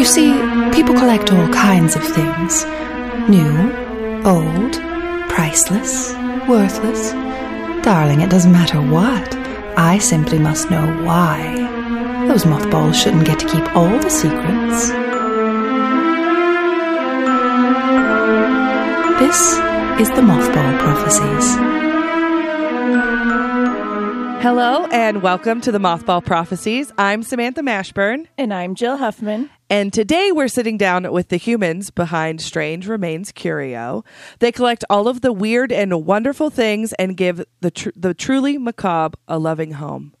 You see, people collect all kinds of things new, old, priceless, worthless. Darling, it doesn't matter what. I simply must know why. Those mothballs shouldn't get to keep all the secrets. This is the Mothball Prophecies. Hello and welcome to the Mothball Prophecies. I'm Samantha Mashburn, And I'm Jill Huffman. And today we're sitting down with the humans behind Strange Remains Curio. They collect all of the weird and wonderful things and give the tr- the truly macabre a loving home.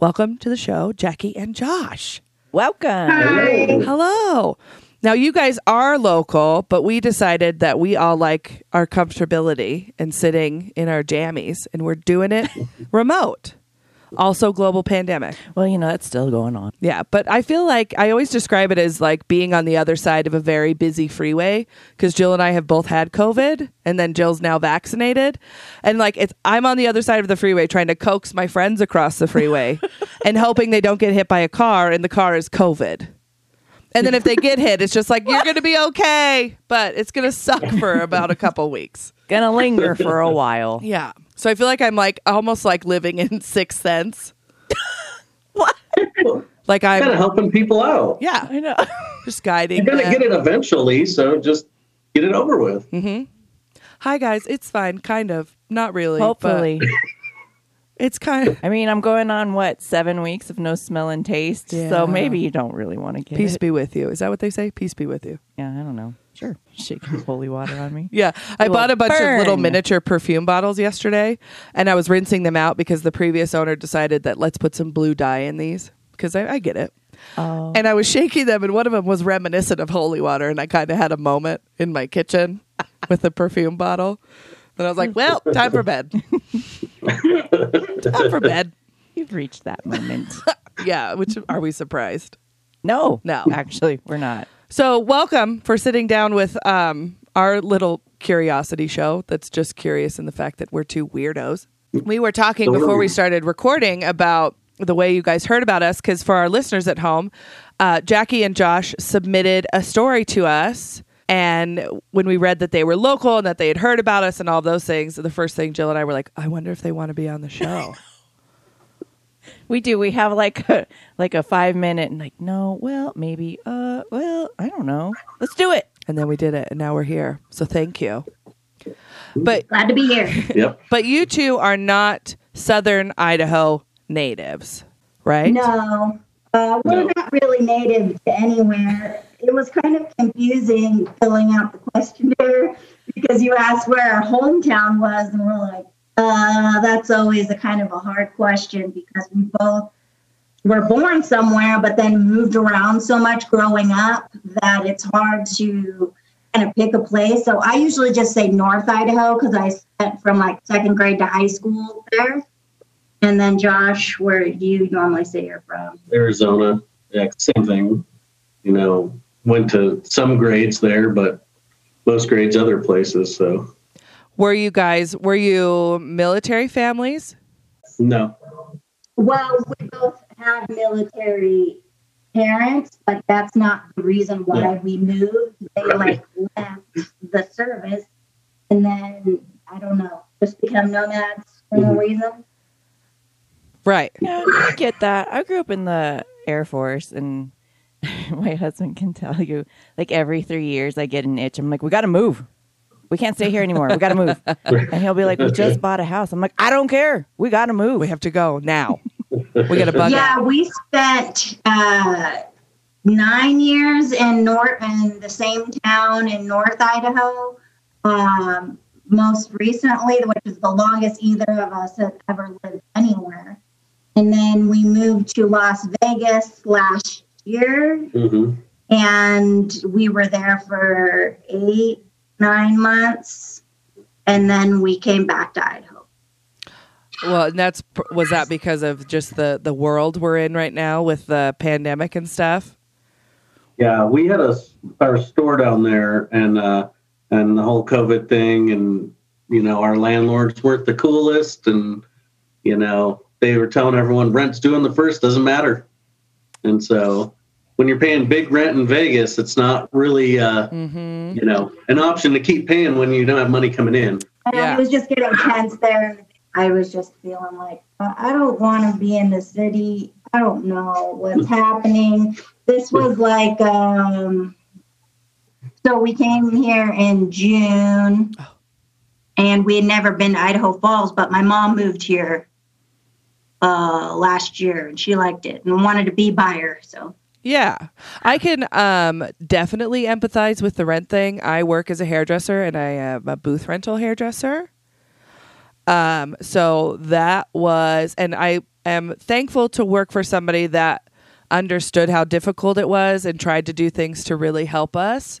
Welcome to the show, Jackie and Josh. Welcome. Hi. Hello. Now you guys are local, but we decided that we all like our comfortability and sitting in our jammies, and we're doing it remote. Also, global pandemic. Well, you know, that's still going on. Yeah, but I feel like I always describe it as like being on the other side of a very busy freeway because Jill and I have both had COVID and then Jill's now vaccinated. And like it's I'm on the other side of the freeway trying to coax my friends across the freeway and hoping they don't get hit by a car and the car is COVID. And then if they get hit, it's just like you're going to be okay, but it's going to suck for about a couple weeks. Gonna linger for a while. Yeah. So I feel like I'm like almost like living in Sixth Sense. What? Like I'm kind of I'm helping people out. yeah, I know. just guiding. You're gonna them. get it eventually, so just get it over with. Mm-hmm. Hi guys, it's fine, kind of, not really. but Hopefully. it's kind of I mean, I'm going on what, seven weeks of no smell and taste. Yeah. So maybe you don't really want to get peace it. be with you. Is that what they say? Peace be with you. Yeah, I don't know. Sure. Shaking holy water on me. Yeah, I bought a bunch of little miniature perfume bottles yesterday, and I was rinsing them out because the previous owner decided that let's put some blue dye in these because I, I get it. Oh. And I was shaking them, and one of them was reminiscent of holy water, and I kind of had a moment in my kitchen with the perfume bottle. And I was like, "Well, time for bed. time for bed." You've reached that moment. Yeah, which are we surprised? No. No. Actually, we're not. So, welcome for sitting down with um, our little curiosity show that's just curious in the fact that we're two weirdos. We were talking before we started recording about the way you guys heard about us because for our listeners at home, uh, Jackie and Josh submitted a story to us. And when we read that they were local and that they had heard about us and all those things, the first thing Jill and I were like, I wonder if they want to be on the show. We do. We have like a like a five minute and like, no, well, maybe, uh, well, I don't know. Let's do it. and then we did it, and now we're here. So thank you. But Glad to be here. Yep. But you two are not Southern Idaho natives, right? No, uh, we're No. not really native to anywhere. It was kind of confusing filling out the questionnaire because you asked where our hometown was, and we're like, uh, that's always a kind of a hard question because we both were born somewhere, but then moved around so much growing up that it's hard to kind of pick a place. So I usually just say North Idaho because I spent from like second grade to high school there. And then Josh, where do you normally say you're from? Arizona, yeah, same thing. You know, went to some grades there, but most grades other places. So Were you guys were you military families? no. Well, we both have military parents, but that's not the reason why Yeah. we moved. They like left the service and then I don't know, just become nomads for no Mhm. reason. Right. Yeah, I get that. I grew up in the Air Force, and my husband can tell you, like every three years, I get an itch. I'm like, we got to move. We can't stay here anymore. We got to move. And he'll be like, we just bought a house. I'm like, I don't care. We got to move. We have to go now. We got a bug yeah, out. we spent uh, nine years in North in the same town in North Idaho. Um, most recently, which is the longest either of us have ever lived anywhere. And then we moved to Las Vegas last year, hmm and we were there for eight, nine months, and then we came back to Idaho. Well, and that's was that because of just the the world we're in right now with the pandemic and stuff. Yeah, we had a our store down there, and uh, and the whole COVID thing, and you know our landlords weren't the coolest, and you know they were telling everyone rent's due on the first doesn't matter, and so when you're paying big rent in Vegas, it's not really, uh, Mm-hmm. you know, an option to keep paying when you don't have money coming in. And Yeah. it was just getting tense there. I was just feeling like "Uh, I don't want to be in the city. I don't know what's happening. This was like um so we came here in June and we had never been to Idaho Falls, but my mom moved here uh last year and she liked it and wanted to be by her. So Yeah. I can um definitely empathize with the rent thing. I work as a hairdresser and I am a booth rental hairdresser. Um so that was and I am thankful to work for somebody that understood how difficult it was and tried to do things to really help us.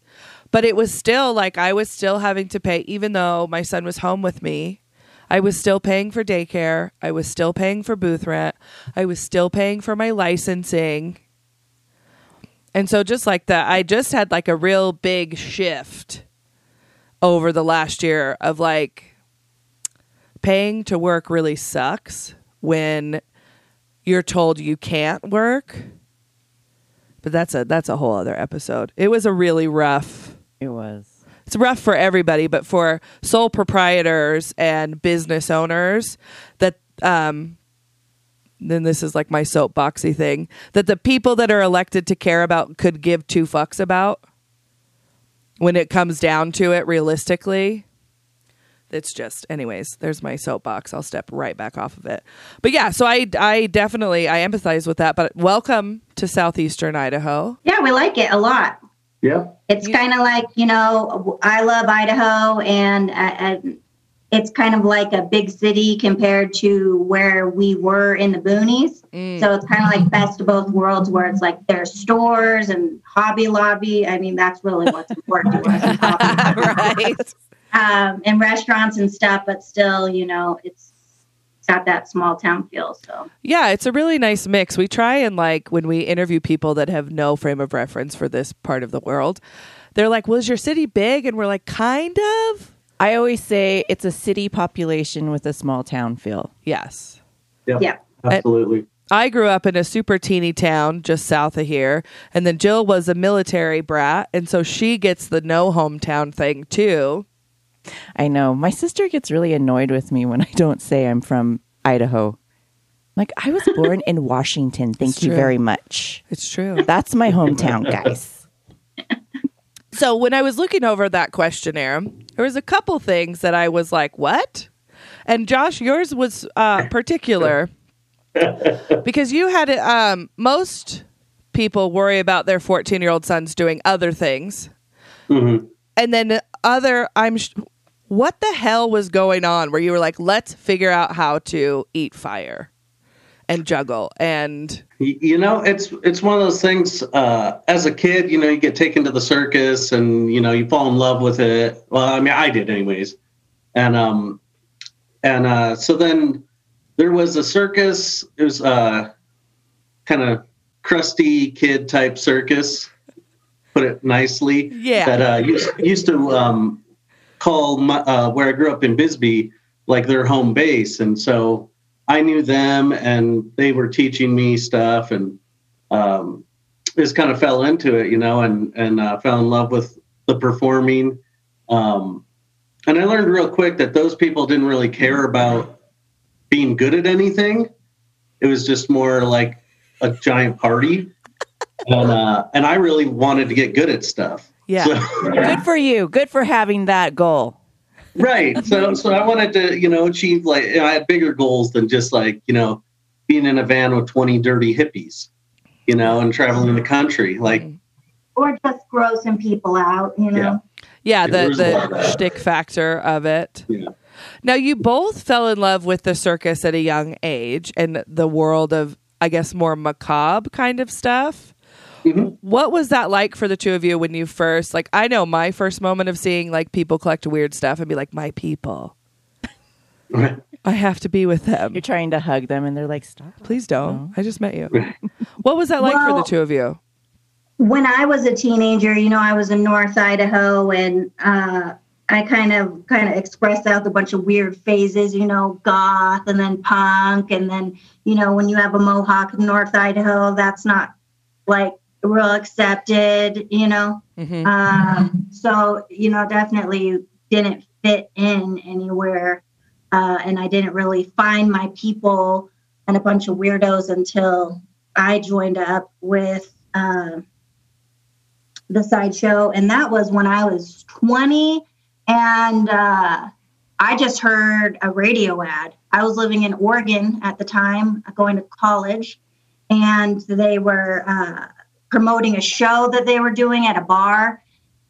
But it was still like I was still having to pay even though my son was home with me. I was still paying for daycare. I was still paying for booth rent. I was still paying for my licensing. And so just like that, I just had like a real big shift over the last year of like paying to work really sucks when you're told you can't work. But that's a that's a whole other episode. It was a really rough It was. it's rough for everybody, but for sole proprietors and business owners, that um, then this is like my soapboxy thing that the people that are elected to care about could give two fucks about when it comes down to it realistically. It's just, anyways. There's my soapbox. I'll step right back off of it. But yeah, so I, I definitely, I empathize with that. But welcome to southeastern Idaho. yeah, we like it a lot. Yeah. It's kind of like you know, I love Idaho, and, uh, and it's kind of like a big city compared to where we were in the boonies. Mm. So it's kind of like best of both worlds, where it's like there's stores and Hobby Lobby. I mean, that's really what's important to us. is right. um, and restaurants and stuff, but still, you know, it's it's got that small town feel. So Yeah, it's a really nice mix. We try and like when we interview people that have no frame of reference for this part of the world, they're like, "Was your city big?" And we're like, "Kind of." I always say it's a city population with a small town feel. Yes. Yeah. Yeah. Absolutely. I grew up in a super teeny town just south of here, and then Jill was a military brat, and so she gets the no hometown thing too. I know. My sister gets really annoyed with me when I don't say I'm from Idaho. Like, I was born in Washington. Thank It's you true. very much. It's true. That's my hometown, guys. So when I was looking over that questionnaire, there was a couple things that I was like, "What?" And Josh, yours was uh, particular because you had. Um, most people worry about their fourteen-year-old sons doing other things, hmm and then other. I'm. Sh- what the hell was going on? Where you were like, "Let's figure out how to eat fire and juggle," and You know, it's it's one of those things. Uh, as a kid, you know, you get taken to the circus, and you know, you fall in love with it. Well, I mean, I did, anyways. And um, and uh, so then there was a circus. It was uh, kind of crusty kid type circus. Put it nicely. Yeah. That uh, used used to um, call my, uh, where I grew up in Bisbee like their home base, and so I knew them and they were teaching me stuff and um, just kind of fell into it, you know, and and uh, fell in love with the performing. Um, and I learned real quick that those people didn't really care about being good at anything. It was just more like a giant party, and uh, and I really wanted to get good at stuff. yeah, So- Good for you. Good for having that goal. Right so so i wanted to you know achieve like you know, i had bigger goals than just like you know being in a van with 20 dirty hippies you know and traveling the country like or just grossing people out, you know. yeah, Yeah, the there's a lot of the that. shtick factor of it. yeah Now, you both fell in love with the circus at a young age and the world of, I guess, more macabre kind of stuff. Mhm. What was that like for the two of you when you first, like, I know my first moment of seeing like people collect weird stuff and be like, my people. I have to be with them. You're trying to hug them, and they're like, "Stop." Please don't. I just met you. What was that like for the two of you? When I was a teenager, you know, I was in North Idaho and uh, I kind of kind of expressed out a bunch of weird phases, you know, goth and then punk and then, you know, when you have a mohawk in North Idaho, that's not like real accepted, you know. Mhm. Um, so, you know, definitely didn't fit in anywhere. Uh, and I didn't really find my people and a bunch of weirdos until I joined up with uh, the sideshow. And that was when I was 20. And uh, I just heard a radio ad. I was living in Oregon at the time, going to college. And they were uh, promoting a show that they were doing at a bar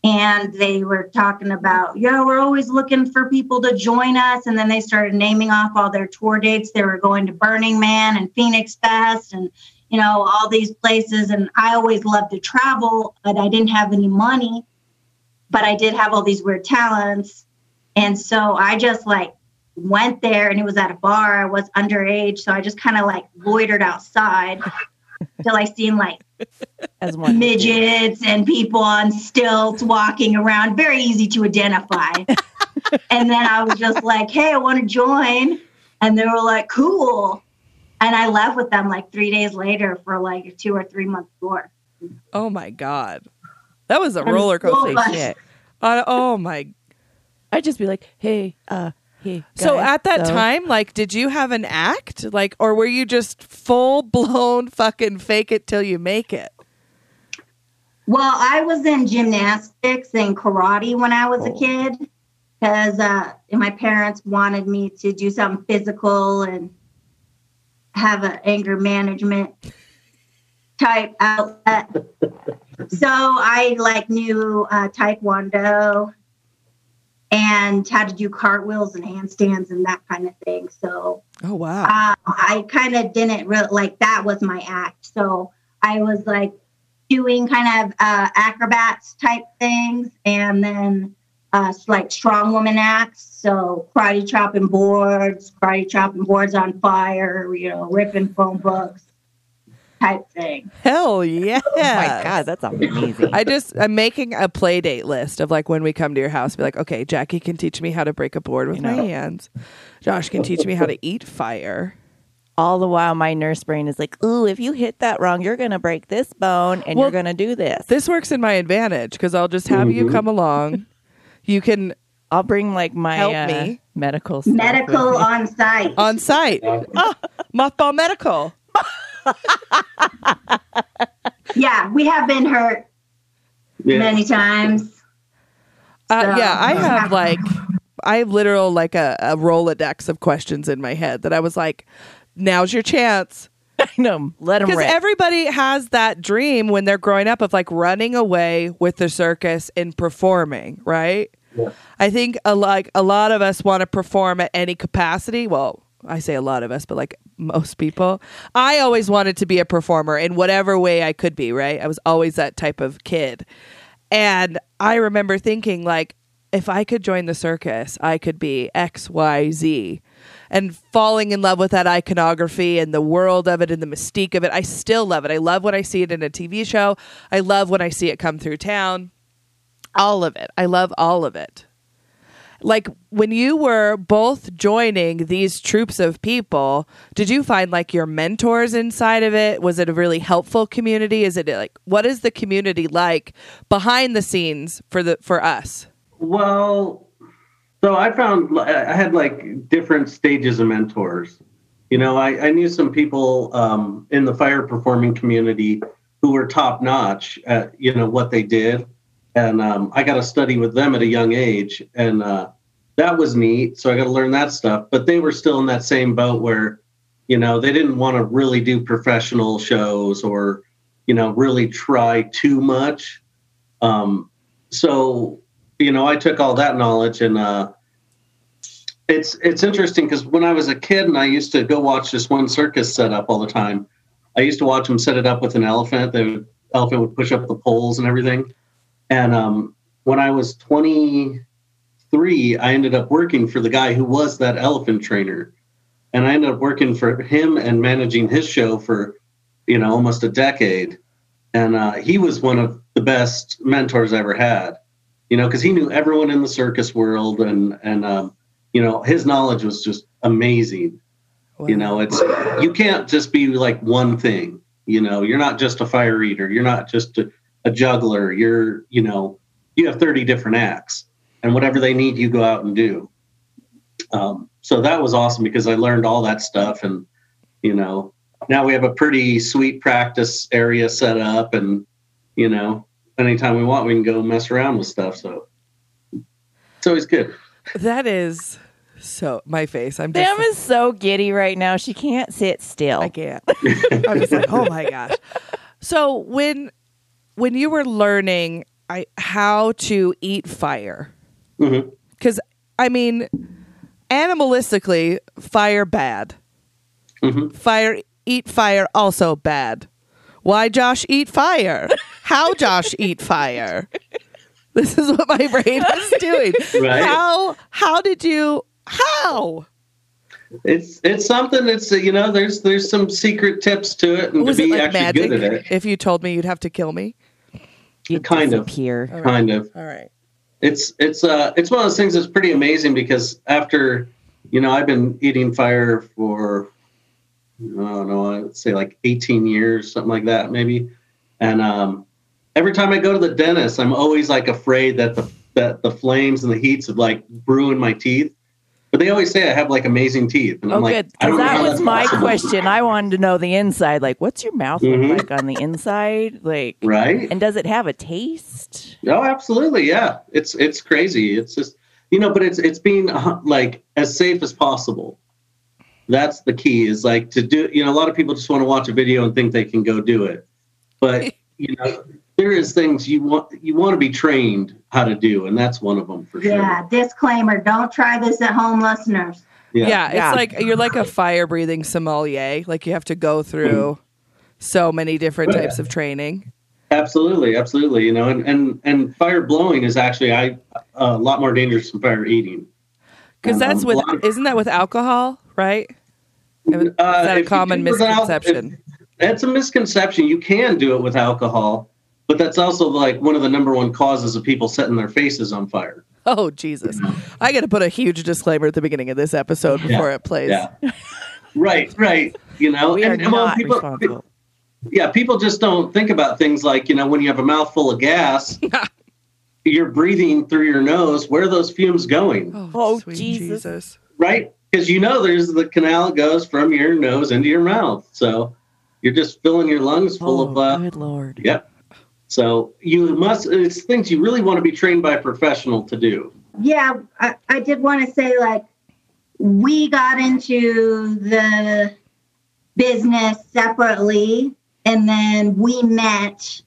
and they were talking about yeah we're always looking for people to join us and then they started naming off all their tour dates. They were going to burning man and phoenix fest and you know all these places and i always loved to travel but i didn't have any money. But i did have all these weird talents and so i just like went there and it was at a bar. I was underage so i just kind of like loitered outside till i seen like As one midgets and people on stilts walking around, very easy to identify. and then I was just like, hey, I want to join. And they were like, cool. And I left with them like three days later for like a two or three month tour. Oh my god, that was a roller coaster. shit. Uh, oh my. I'd just be like, hey, uh, hey. So guys, at that so- time, like, did you have an act, like, or were you just full blown fucking fake it till you make it? Well, I was in gymnastics and karate when I was a kid because uh, my parents wanted me to do something physical and have an anger management type outlet. so I like knew uh, taekwondo and how to do cartwheels and handstands and that kind of thing. So Oh wow. uh, I kind of didn't really like that was my act. So I was like doing kind of uh, acrobats type things and then uh, like strong woman acts. So karate chopping boards, karate chopping boards on fire, you know, ripping phone books type thing. Hell yeah. Oh my god, that's amazing. I just I'm making a play date list of like when we come to your house, be like, okay, Jackie can teach me how to break a board with You my know. hands. Josh can teach me how to eat fire. All the while, my nurse brain is like, "Ooh, if you hit that wrong, you're gonna break this bone, and Well, you're gonna do this." This works in my advantage because I'll just have you Mhm. come along. You can I'll bring like my Help uh, me. medical stuff Medical on site. on site. Ah, mothball medical. yeah, we have been hurt Yeah. many times. Uh, yeah, I have like I have literal like a, a rolodex of questions in my head that I was like, now's your chance. I know. Let them Because everybody has that dream when they're growing up of like running away with the circus and performing, right? Yeah. I think a, like a lot of us want to perform at any capacity. Well, I say a lot of us, but like most people. I always wanted to be a performer in whatever way I could be, right? I was always that type of kid. And I remember thinking like if I could join the circus, I could be X, Y, Z. And falling in love with that iconography and the world of it and the mystique of it. I still love it. I love when I see it in a TV show. I love when I see it come through town. All of it. I love all of it. Like when you were both joining these troupes of people, did you find like your mentors inside of it? Was it a really helpful community? Is it like what is the community like behind the scenes for the for us? Well, so I found I had like different stages of mentors. You know, I, I knew some people um, in the fire performing community who were top notch at you know what they did, and um, I got to study with them at a young age, and uh, that was neat. So I got to learn that stuff. But they were still in that same boat where, you know, they didn't want to really do professional shows or, you know, really try too much. Um, so you know, I took all that knowledge and uh, it's it's interesting because when I was a kid and I used to go watch this one circus set up all the time. I used to watch them set it up with an elephant. The elephant would push up the poles and everything. And um, when I was 23, I ended up working for the guy who was that elephant trainer, and I ended up working for him and managing his show for you know almost a decade. And uh, he was one of the best mentors I ever had you know, because he knew everyone in the circus world, and and um, you know his knowledge was just amazing. You know, it's you can't just be like one thing. You know, you're not just a fire eater. You're not just a, a juggler. You're, you know, you have 30 different acts, and whatever they need, you go out and do. Um, so that was awesome because I learned all that stuff, and you know, now we have a pretty sweet practice area set up, and you know, anytime we want, we can go mess around with stuff. So it's always good. That is so my face. I'm just Sam is so giddy right now. She can't sit still. I can't. I'm just like, oh my gosh. So when when you were learning I, how to eat fire, Mhm. because I mean, animalistically, fire bad. Mhm. Fire eat fire also bad. Why Josh eat fire? How Josh eat fire? This is what my brain is doing. Right. How how did you how? It's it's something. It's you know, there's there's some secret tips to it, and Was to it be like actually magic? good at it. If you told me you'd have to kill me. You kind of. disappear. All right. Kind of. All right. It's it's uh it's one of those things that's pretty amazing because after you know I've been eating fire for I don't know I'd say like 18 years something like that maybe. And um every time I go to the dentist I'm always like afraid that the that the flames and the heats of like brewing my teeth but they always say I have like amazing teeth and Oh, I'm like good. Don't that was my possible. question. I wanted to know the inside. Like, what's your mouth Mhm. look like on the inside? Like, right and does it have a taste? Oh, absolutely. Yeah. It's it's crazy. It's just you know, but it's it's being uh, like as safe as possible. That's the key. Is like to do. You know, a lot of people just want to watch a video and think they can go do it, but you know, there is things you want you want to be trained how to do, and that's one of them for sure. Yeah, disclaimer don't try this at home, listeners. Yeah, it's Yeah. like you're like a fire breathing sommelier. Like you have to go through so many different Oh, yeah. types of training. Absolutely, absolutely. You know, and and and fire blowing is actually I a lot more dangerous than fire eating. Because that's Um, with of- isn't that with alcohol, right? Is Uh, that a common do it without- misconception? That's a misconception. You can do it with alcohol, but that's also like one of the number one causes of people setting their faces on fire. Oh Jesus! I got to put a huge disclaimer at the beginning of this episode before it plays. Yeah. right, right. You know, We are and, and not people, responsible. yeah, people just don't think about things like, you know, when you have a mouthful of gas, you're breathing through your nose. Where are those fumes going? Oh, Oh, Jesus. Jesus! Right? Because you know there's the canal that goes from your nose into your mouth. So you're just filling your lungs full Oh, of uh, good lord. Yep. So you must, it's things you really want to be trained by a professional to do. Yeah, I, I did want to say like we got into the business separately and then we met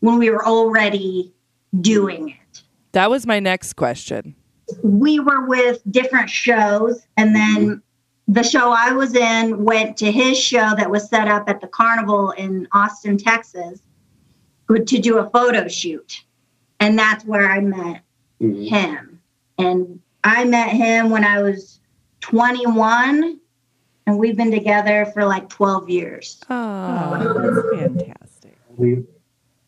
when we were already doing it. That was my next question. We were with different shows and then mm-hmm. the show I was in went to his show that was set up at the carnival in Austin, Texas to do a photo shoot. And that's where I met Mhm. him. And I met him when I was 21, and we've been together for like 12 years. Oh, that's fantastic.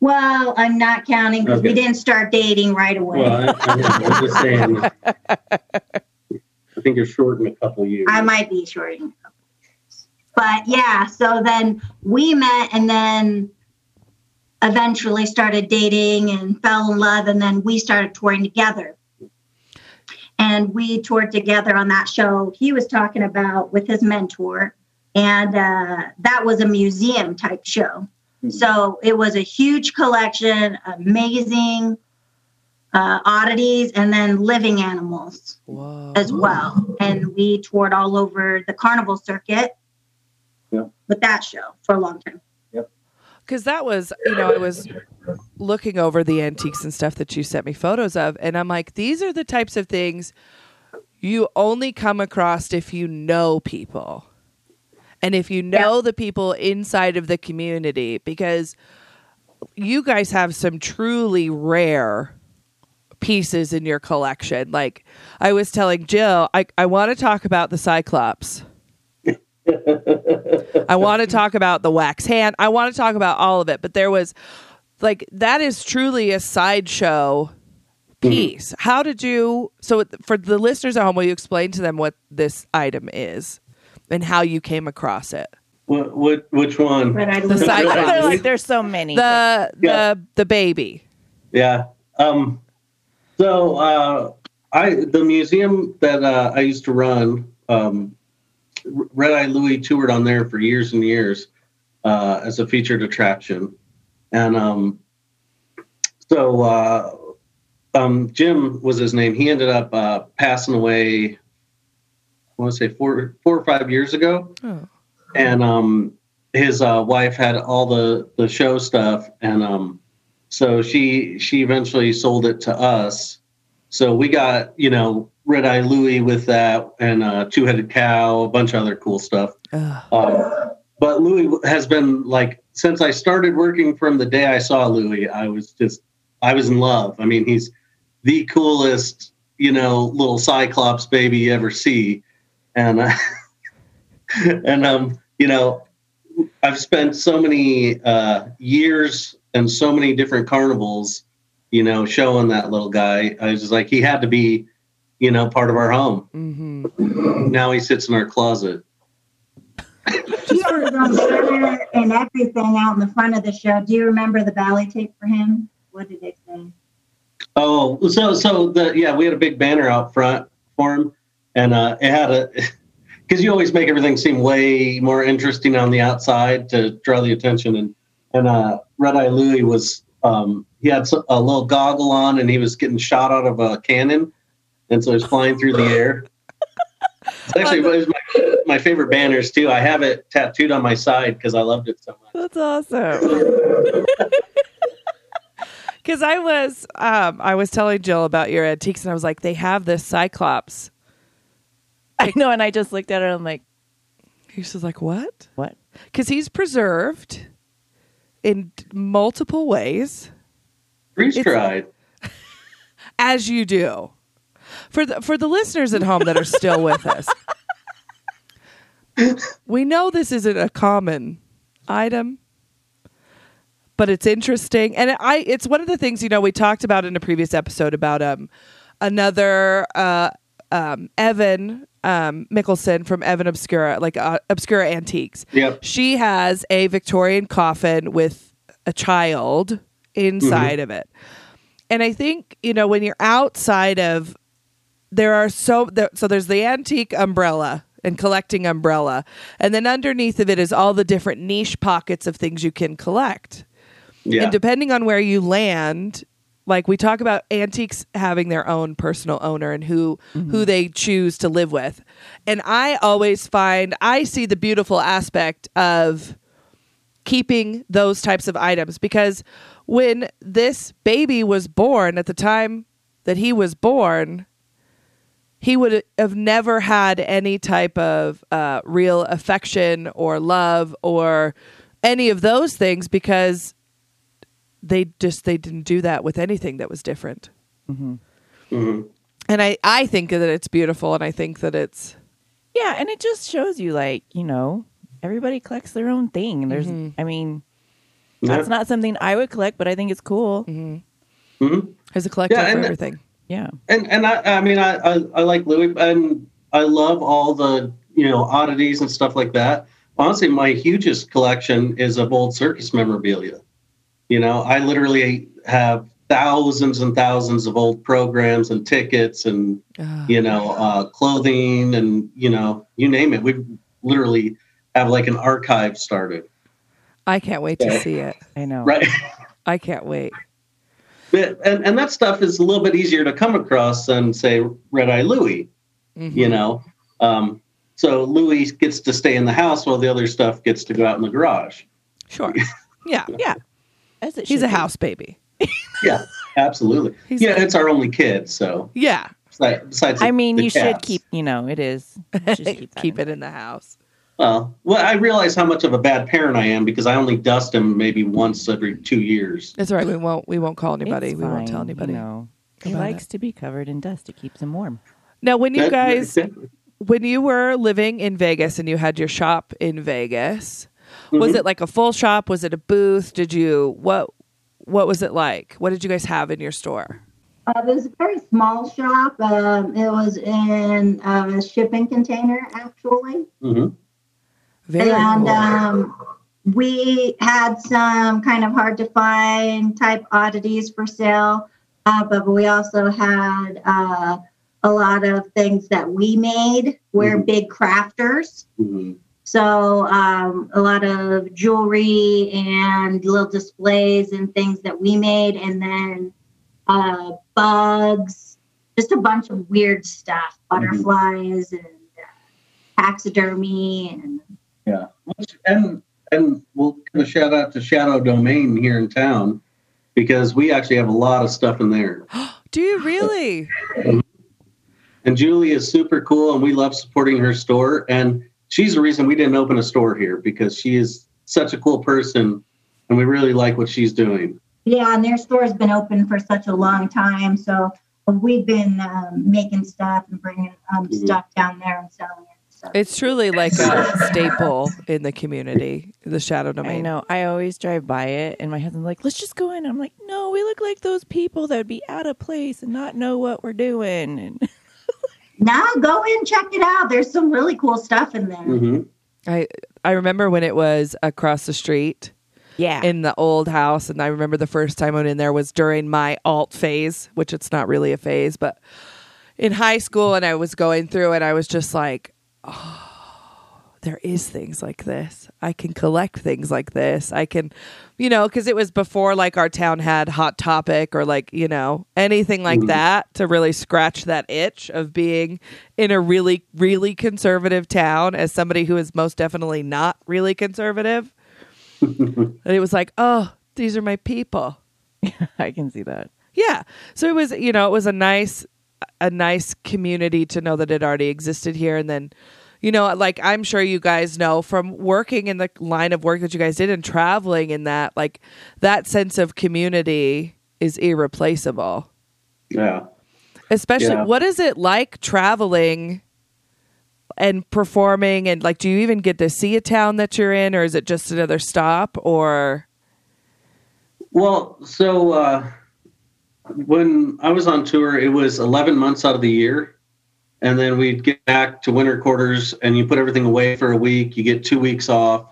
Well, I'm not counting because we didn't start dating right away. Well, I, I'm just saying. I think you're short in a couple years. I might be short in a couple years. But yeah, so then we met and then eventually started dating and fell in love, and then we started touring together. And we toured together on that show he was talking about with his mentor. And uh, that was a museum type show. So it was a huge collection, amazing uh, oddities, and then living animals whoa! as well. And we toured all over the carnival circuit Yeah. with that show for a long time. Because that was, you know, I was looking over the antiques and stuff that you sent me photos of, and I'm like, these are the types of things you only come across if you know people. And if you know the people inside of the community, because you guys have some truly rare pieces in your collection. Like I was telling Jill, I, I want to talk about the Cyclops. I want to talk about the wax hand. I want to talk about all of it, but there was like that is truly a sideshow piece. How did you so for the listeners at home will you explain to them what this item is and how you came across it? What, what, which one? Red eyed The Louie. side- like, there's so many. The Yeah. the the baby. Yeah. Um, so uh, I the museum that uh, I used to run, um, Red Eye Louie toured on there for years and years uh, as a featured attraction, and um, so uh, um, Jim was his name. He ended up uh, passing away. I want to say four four or five years ago Oh. and um his uh, wife had all the the show stuff and um so she she eventually sold it to us so we got you know red eye louie with that and uh two-headed cow a bunch of other cool stuff. Um, but louie has been like since i started working from the day i saw louie i was just i was in love. I mean he's the coolest you know little cyclops baby you ever see. And uh, and um you know i've spent so many uh years and so many different carnivals you know showing that little guy. I was just like he had to be you know part of our home Mhm. now he sits in our closet He had his own banner and everything out in the front of the show. Do you remember the ballet tape for him? What did it say? oh so so the yeah we had a big banner out front for him and uh it had a because you always make everything seem way more interesting on the outside to draw the attention and and uh red eye louie was um he had a little goggle on and he was getting shot out of a cannon and so he was flying through the air it's actually it was my, my favorite banners too i have it tattooed on my side because i loved it so much That's awesome. Because I was, um, I was telling Jill about your antiques, and I was like, they have this Cyclops. I know, and I just looked at it. And I'm like, He's just like, what? what? Because he's preserved in multiple ways, freeze dried as you do. For the for the listeners at home that are still with us, we know this isn't a common item, but it's interesting, and I it's one of the things you know we talked about in a previous episode about um another uh um Evan um Michelson from Evan Obscura like uh, Obscura Antiques. yep She has a Victorian coffin with a child inside of it. And I think, you know, when you're outside of there are so there, so there's the antique umbrella and collecting umbrella. And then underneath of it is all the different niche pockets of things you can collect. yeah And depending on where you land, like we talk about antiques having their own personal owner and who who mm-hmm. they choose to live with. And I always find I see the beautiful aspect of keeping those types of items because when this baby was born at the time that he was born he would have never had any type of uh, real affection or love or any of those things because they just they didn't do that with anything that was different Mhm. and i i think that it's beautiful and i think that it's Yeah, and it just shows you, like, you know, everybody collects their own thing. There's, I mean, that's not something I would collect, but I think it's cool. Mhm. there's a collector Yeah, for and- everything Yeah. and and I, I mean I, I I like Louie and I love all the you know oddities and stuff like that. Honestly, my hugest collection is of old circus memorabilia. You know, I literally have thousands and thousands of old programs and tickets and you know uh, clothing and you know you name it. We literally have like an archive started. i can't wait to see it I know. Right. i can't wait and and that stuff is a little bit easier to come across than say Red Eye Louie. Mhm. you know um, so louie gets to stay in the house while the other stuff gets to go out in the garage sure yeah Yeah. As it he's a be. house baby yeah absolutely He's- yeah it's our only kid so yeah besides, besides I mean, the you should keep, you know, it is. you should keep, keep in. it in the house well well i realize how much of a bad parent i am because i only dust him maybe once every two years That's all right we won't we won't call anybody It's we won't tell anybody You know. He about likes to be covered in dust. It keeps him warm. now when you That- guys that- when you were living in Vegas and you had your shop in Vegas, was Mhm. it like a full shop? Was it a booth? Did you what what was it like? What did you guys have in your store? Uh, it was a very small shop. Um, it was in uh, a shipping container, actually. Mhm. Very and cool. um, we had some kind of hard to find type oddities for sale, uh, but we also had uh, a lot of things that we made. We're Mhm. big crafters. Mhm. So um, a lot of jewelry and little displays and things that we made, and then uh, bugs, just a bunch of weird stuff, butterflies and uh, taxidermy, and Yeah, and and we'll give a shout out to Shadow Domain here in town because we actually have a lot of stuff in there. Do you really? And Julie is super cool, and we love supporting her store. And she's the reason we didn't open a store here because she is such a cool person, and we really like what she's doing. yeah, and their store's been open for such a long time, so we've been um, making stuff and bringing um, Mhm. stuff down there and selling it. So. It's truly like a staple in the community, the Shadow Domain. I know. I always drive by it, and my husband's like, "Let's just go in." I'm like, "No, we look like those people that would be out of place and not know what we're doing." And now go in, check it out. There's some really cool stuff in there. hmm I I remember when it was across the street yeah, in the old house, and I remember the first time I went in there was during my alt phase, which it's not really a phase, but in high school, and I was going through, and I was just like, oh, there is things like this. I can collect things like this. I can, you know, because it was before like our town had Hot Topic or like you know anything like Mhm. that to really scratch that itch of being in a really really conservative town as somebody who is most definitely not really conservative. And it was like, oh, these are my people. I can see that. Yeah. So it was, you know, it was a nice, a nice community to know that it already existed here. And then, you know, like I'm sure you guys know from working in the line of work that you guys did and traveling in that, like that sense of community is irreplaceable. Yeah. Especially, Yeah. what is it like traveling and performing? And like, do you even get to see a town that you're in, or is it just another stop? Or Well, so uh, when I was on tour, it was 11 months out of the year. And then we'd get back to winter quarters and you put everything away for a week. You get two weeks off.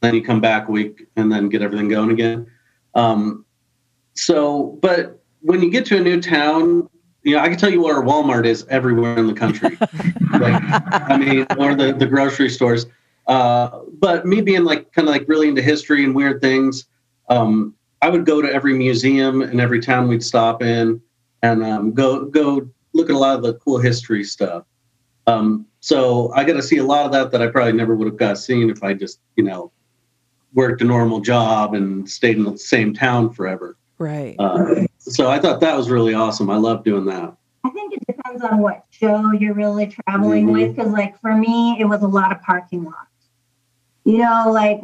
Then you come back a week and then get everything going again. Um, so, but when you get to a new town, you know, I can tell you where Walmart is everywhere in the country. like, I mean, or the, the grocery stores. Uh, but me being like kind of like really into history and weird things, um, I would go to every museum and every town we'd stop in and um, go go look at a lot of the cool history stuff. Um, so I got to see a lot of that that I probably never would have got seen if I just you know worked a normal job and stayed in the same town forever. right? Uh, so I thought that was really awesome. I love doing that. I think it depends on what show you're really traveling Mhm. with. Because, like, for me, it was a lot of parking lots. You know, like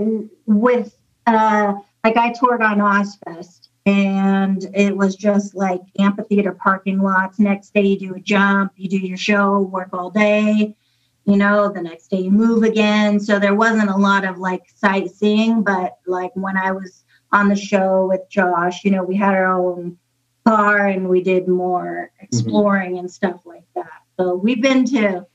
with, uh, like I toured on Ozzfest and it was just like amphitheater parking lots. Next day, you do a jump, you do your show, work all day. You know, the next day you move again. So there wasn't a lot of like sightseeing. But like when I was on the show with Josh, you know, we had our own car and we did more mm-hmm. exploring and stuff like that. So we've been to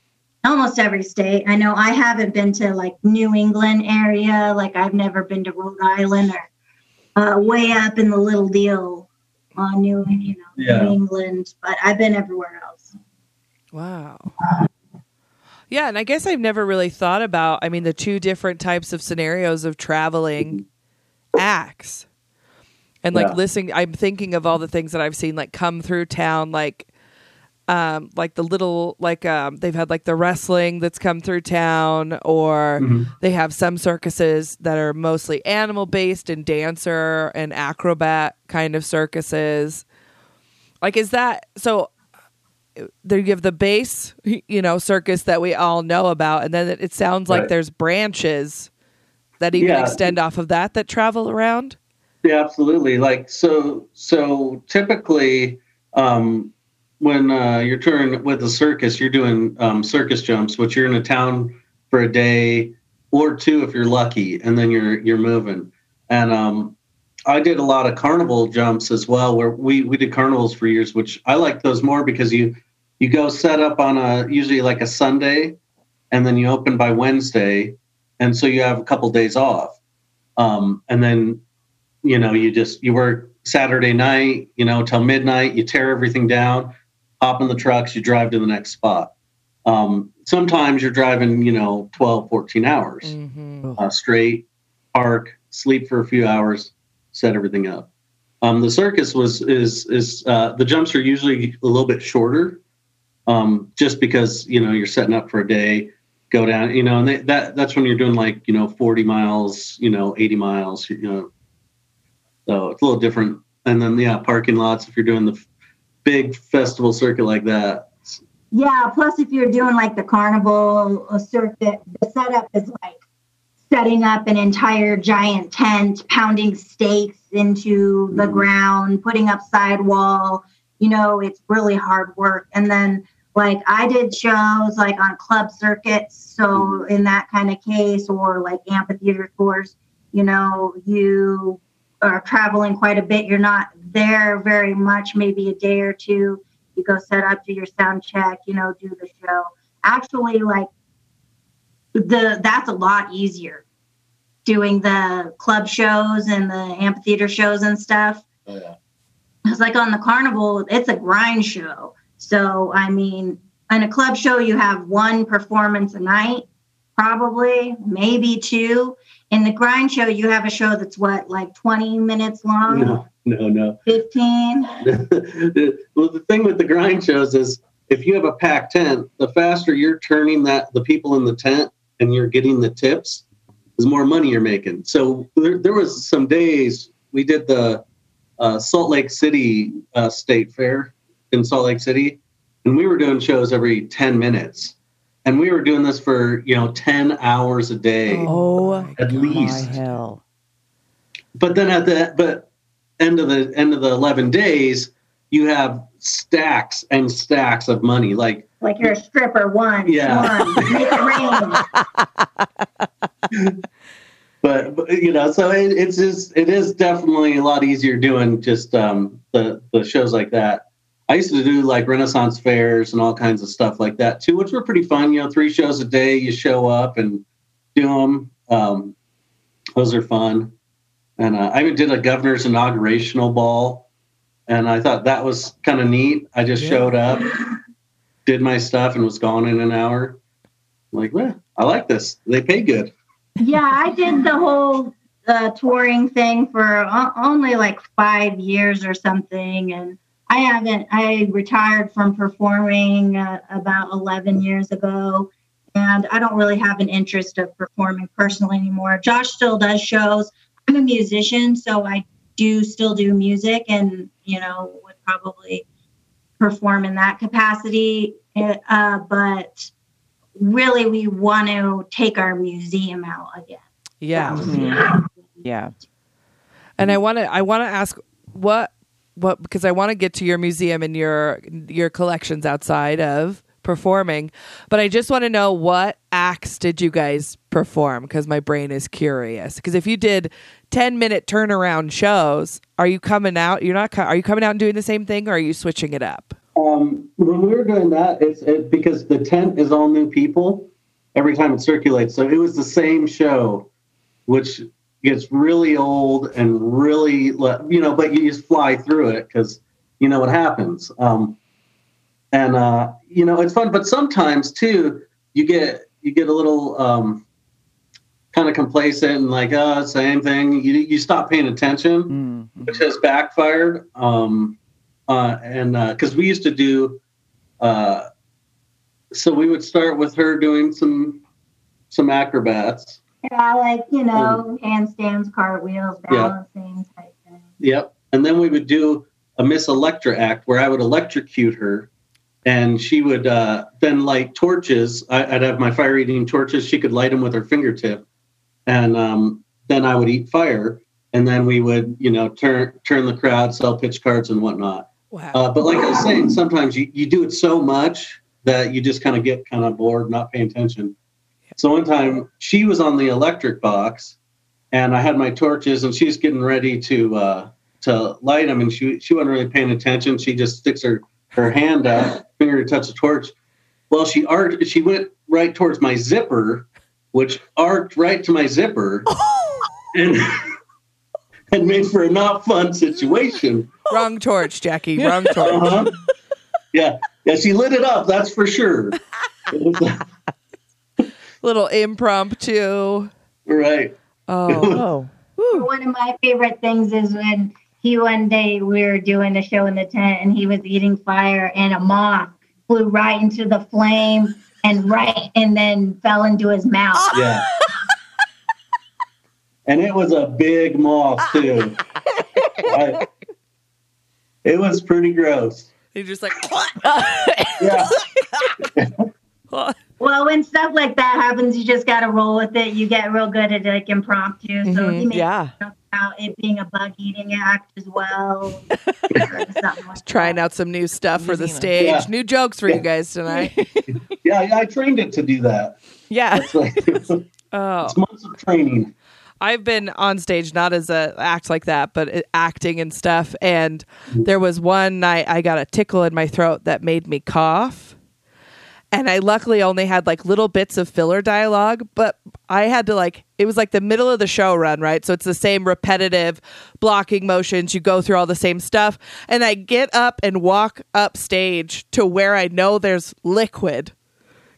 almost every state. I know I haven't been to like New England area, like I've never been to Rhode Island or uh, way up in the Little Deal on New, you know, Yeah. New England, but I've been everywhere else. Wow. Yeah, and I guess I've never really thought about, I mean, the two different types of scenarios of traveling acts. And like Yeah. listening, I'm thinking of all the things that I've seen like come through town, like um like the little like um they've had like the wrestling that's come through town or Mhm. they have some circuses that are mostly animal based and dancer and acrobat kind of circuses. Like is that so They give the base, you know, circus that we all know about, and then it, it sounds like Right. there's branches that even Yeah. extend off of that that travel around. Yeah, absolutely. Like so, so typically, um, when uh, you're touring with a circus, you're doing um, circus jumps, which you're in a town for a day or two if you're lucky, and then you're you're moving. And um, I did a lot of carnival jumps as well, where we we did carnivals for years, which I like those more because you you go set up on a usually like a Sunday, and then you open by Wednesday, and so you have a couple days off, um, and then you know you just you work Saturday night, you know, till midnight. You tear everything down, hop in the trucks, you drive to the next spot. Um, sometimes you're driving, you know, 12, 14 hours Mm-hmm. uh, straight, park, sleep for a few hours, set everything up. Um, the circus was is is uh, the jumps are usually a little bit shorter, um, just because you know you're setting up for a day, go down, you know, and they, that that's when you're doing like you know 40 miles, you know, 80 miles, you know, so it's a little different. And then yeah, parking lots if you're doing the f- big festival circuit like that. Yeah, plus if you're doing like the carnival circuit, the setup is like setting up an entire giant tent, pounding stakes into the Mhm. ground, putting up sidewall. You know, it's really hard work. And then like I did shows like on club circuits, so in that kind of case, or like amphitheater tours, you know, you are traveling quite a bit. You're not there very much, maybe a day or two you go set up, do your sound check, you know, do the show. Actually, like the that's a lot easier doing the club shows and the amphitheater shows and stuff. Oh, yeah. It's like on the carnival, it's a grind show. So I mean, in a club show, you have one performance a night, probably, maybe two. In the grind show, you have a show that's what, like 20 minutes long, No, no, no. 15. well, the thing with the grind shows is if you have a packed tent, the faster you're turning that the people in the tent and you're getting the tips, the more money you're making. So there, there was some days we did the uh, Salt Lake City uh, State Fair in Salt Lake City, and we were doing shows every 10 minutes, and we were doing this for you know 10 hours a day Oh, at least. My hell. but then at the but end of the end of the 11 days you have stacks and stacks of money like Like you're a stripper, one, Yeah. one, make it rain. but, but, you know so it, it's just it is definitely a lot easier doing just um the the shows like that i used to do like renaissance fairs and all kinds of stuff like that too which were pretty fun you know three shows a day you show up and do them um those are fun and uh, i even did a governor's inaugurational ball and i thought that was kind of neat i just Yeah. showed up did my stuff and was gone in an hour I'm like well i like this they pay good Yeah, I did the whole uh, touring thing for o- only like five years or something, and I haven't. I retired from performing uh, about eleven years ago, and I don't really have an interest of performing personally anymore. Josh still does shows. I'm a musician, so I do still do music, and you know would probably perform in that capacity. Uh, but really, we want to take our museum out again. Yeah. Mhm. Yeah. And I want to I want to ask what what because I want to get to your museum and your your collections outside of performing, but I just want to know what acts did you guys perform because my brain is curious. Because if you did 10 minute turnaround shows, are you coming out you're not are you coming out and doing the same thing or are you switching it up? Um, when we were doing that, it's it, because the tent is all new people every time it circulates. So it was the same show, which gets really old and really, you know, but you just fly through it because you know what happens. Um, and uh, you know it's fun, but sometimes too, you get you get a little um, kind of complacent and like, oh, same thing. You you stop paying attention Mhm. which has backfired. Um, uh, and because we used to do, uh, so we would start with her doing some some acrobats. Yeah, like you know, handstands, cartwheels, Yeah. balancing type thing. Yep. And then we would do a Miss Electra act where I would electrocute her, and she would uh, then light torches. I, I'd have my fire eating torches. She could light them with her fingertip, and um, then I would eat fire. And then we would, you know, turn turn the crowd, sell pitch cards and whatnot. Wow. Uh, but like I was saying, sometimes you, you do it so much that you just kind of get kind of bored, not paying attention. So one time she was on the electric box, and I had my torches, and she's getting ready to uh, to light them, and she she wasn't really paying attention. She just sticks her her hand out, finger to touch the torch. Well, she art she went right towards my zipper, which arced right to my zipper and and made for a not fun situation. Wrong torch, Jackie. Wrong torch. Uh-huh. Yeah, yeah, she lit it up. That's for sure. Little impromptu. right. Oh, Oh, One of my favorite things is when he one day we were doing a show in the tent and he was eating fire and a moth flew right into the flame and right and then fell into his mouth. Yeah. and it was a big moth too. I- it was pretty gross. he just like. What? Yeah. Well, when stuff like that happens, you just got to roll with it. You get real good at like impromptu. So Mhm. he made yeah. a joke about it being a bug eating act as well. Something like Trying that. out some new stuff for the stage. Yeah. New jokes for you guys tonight. Yeah, yeah, I trained it to do that. Yeah. It's like oh. it's Oh, months of training. I've been on stage not as a act like that, but acting and stuff. And mm. there was one night I got a tickle in my throat that made me cough. And I luckily only had like little bits of filler dialogue, but I had to like, it was like the middle of the show run, right? So it's the same repetitive blocking motions. You go through all the same stuff. And I get up and walk up stage to where I know there's liquid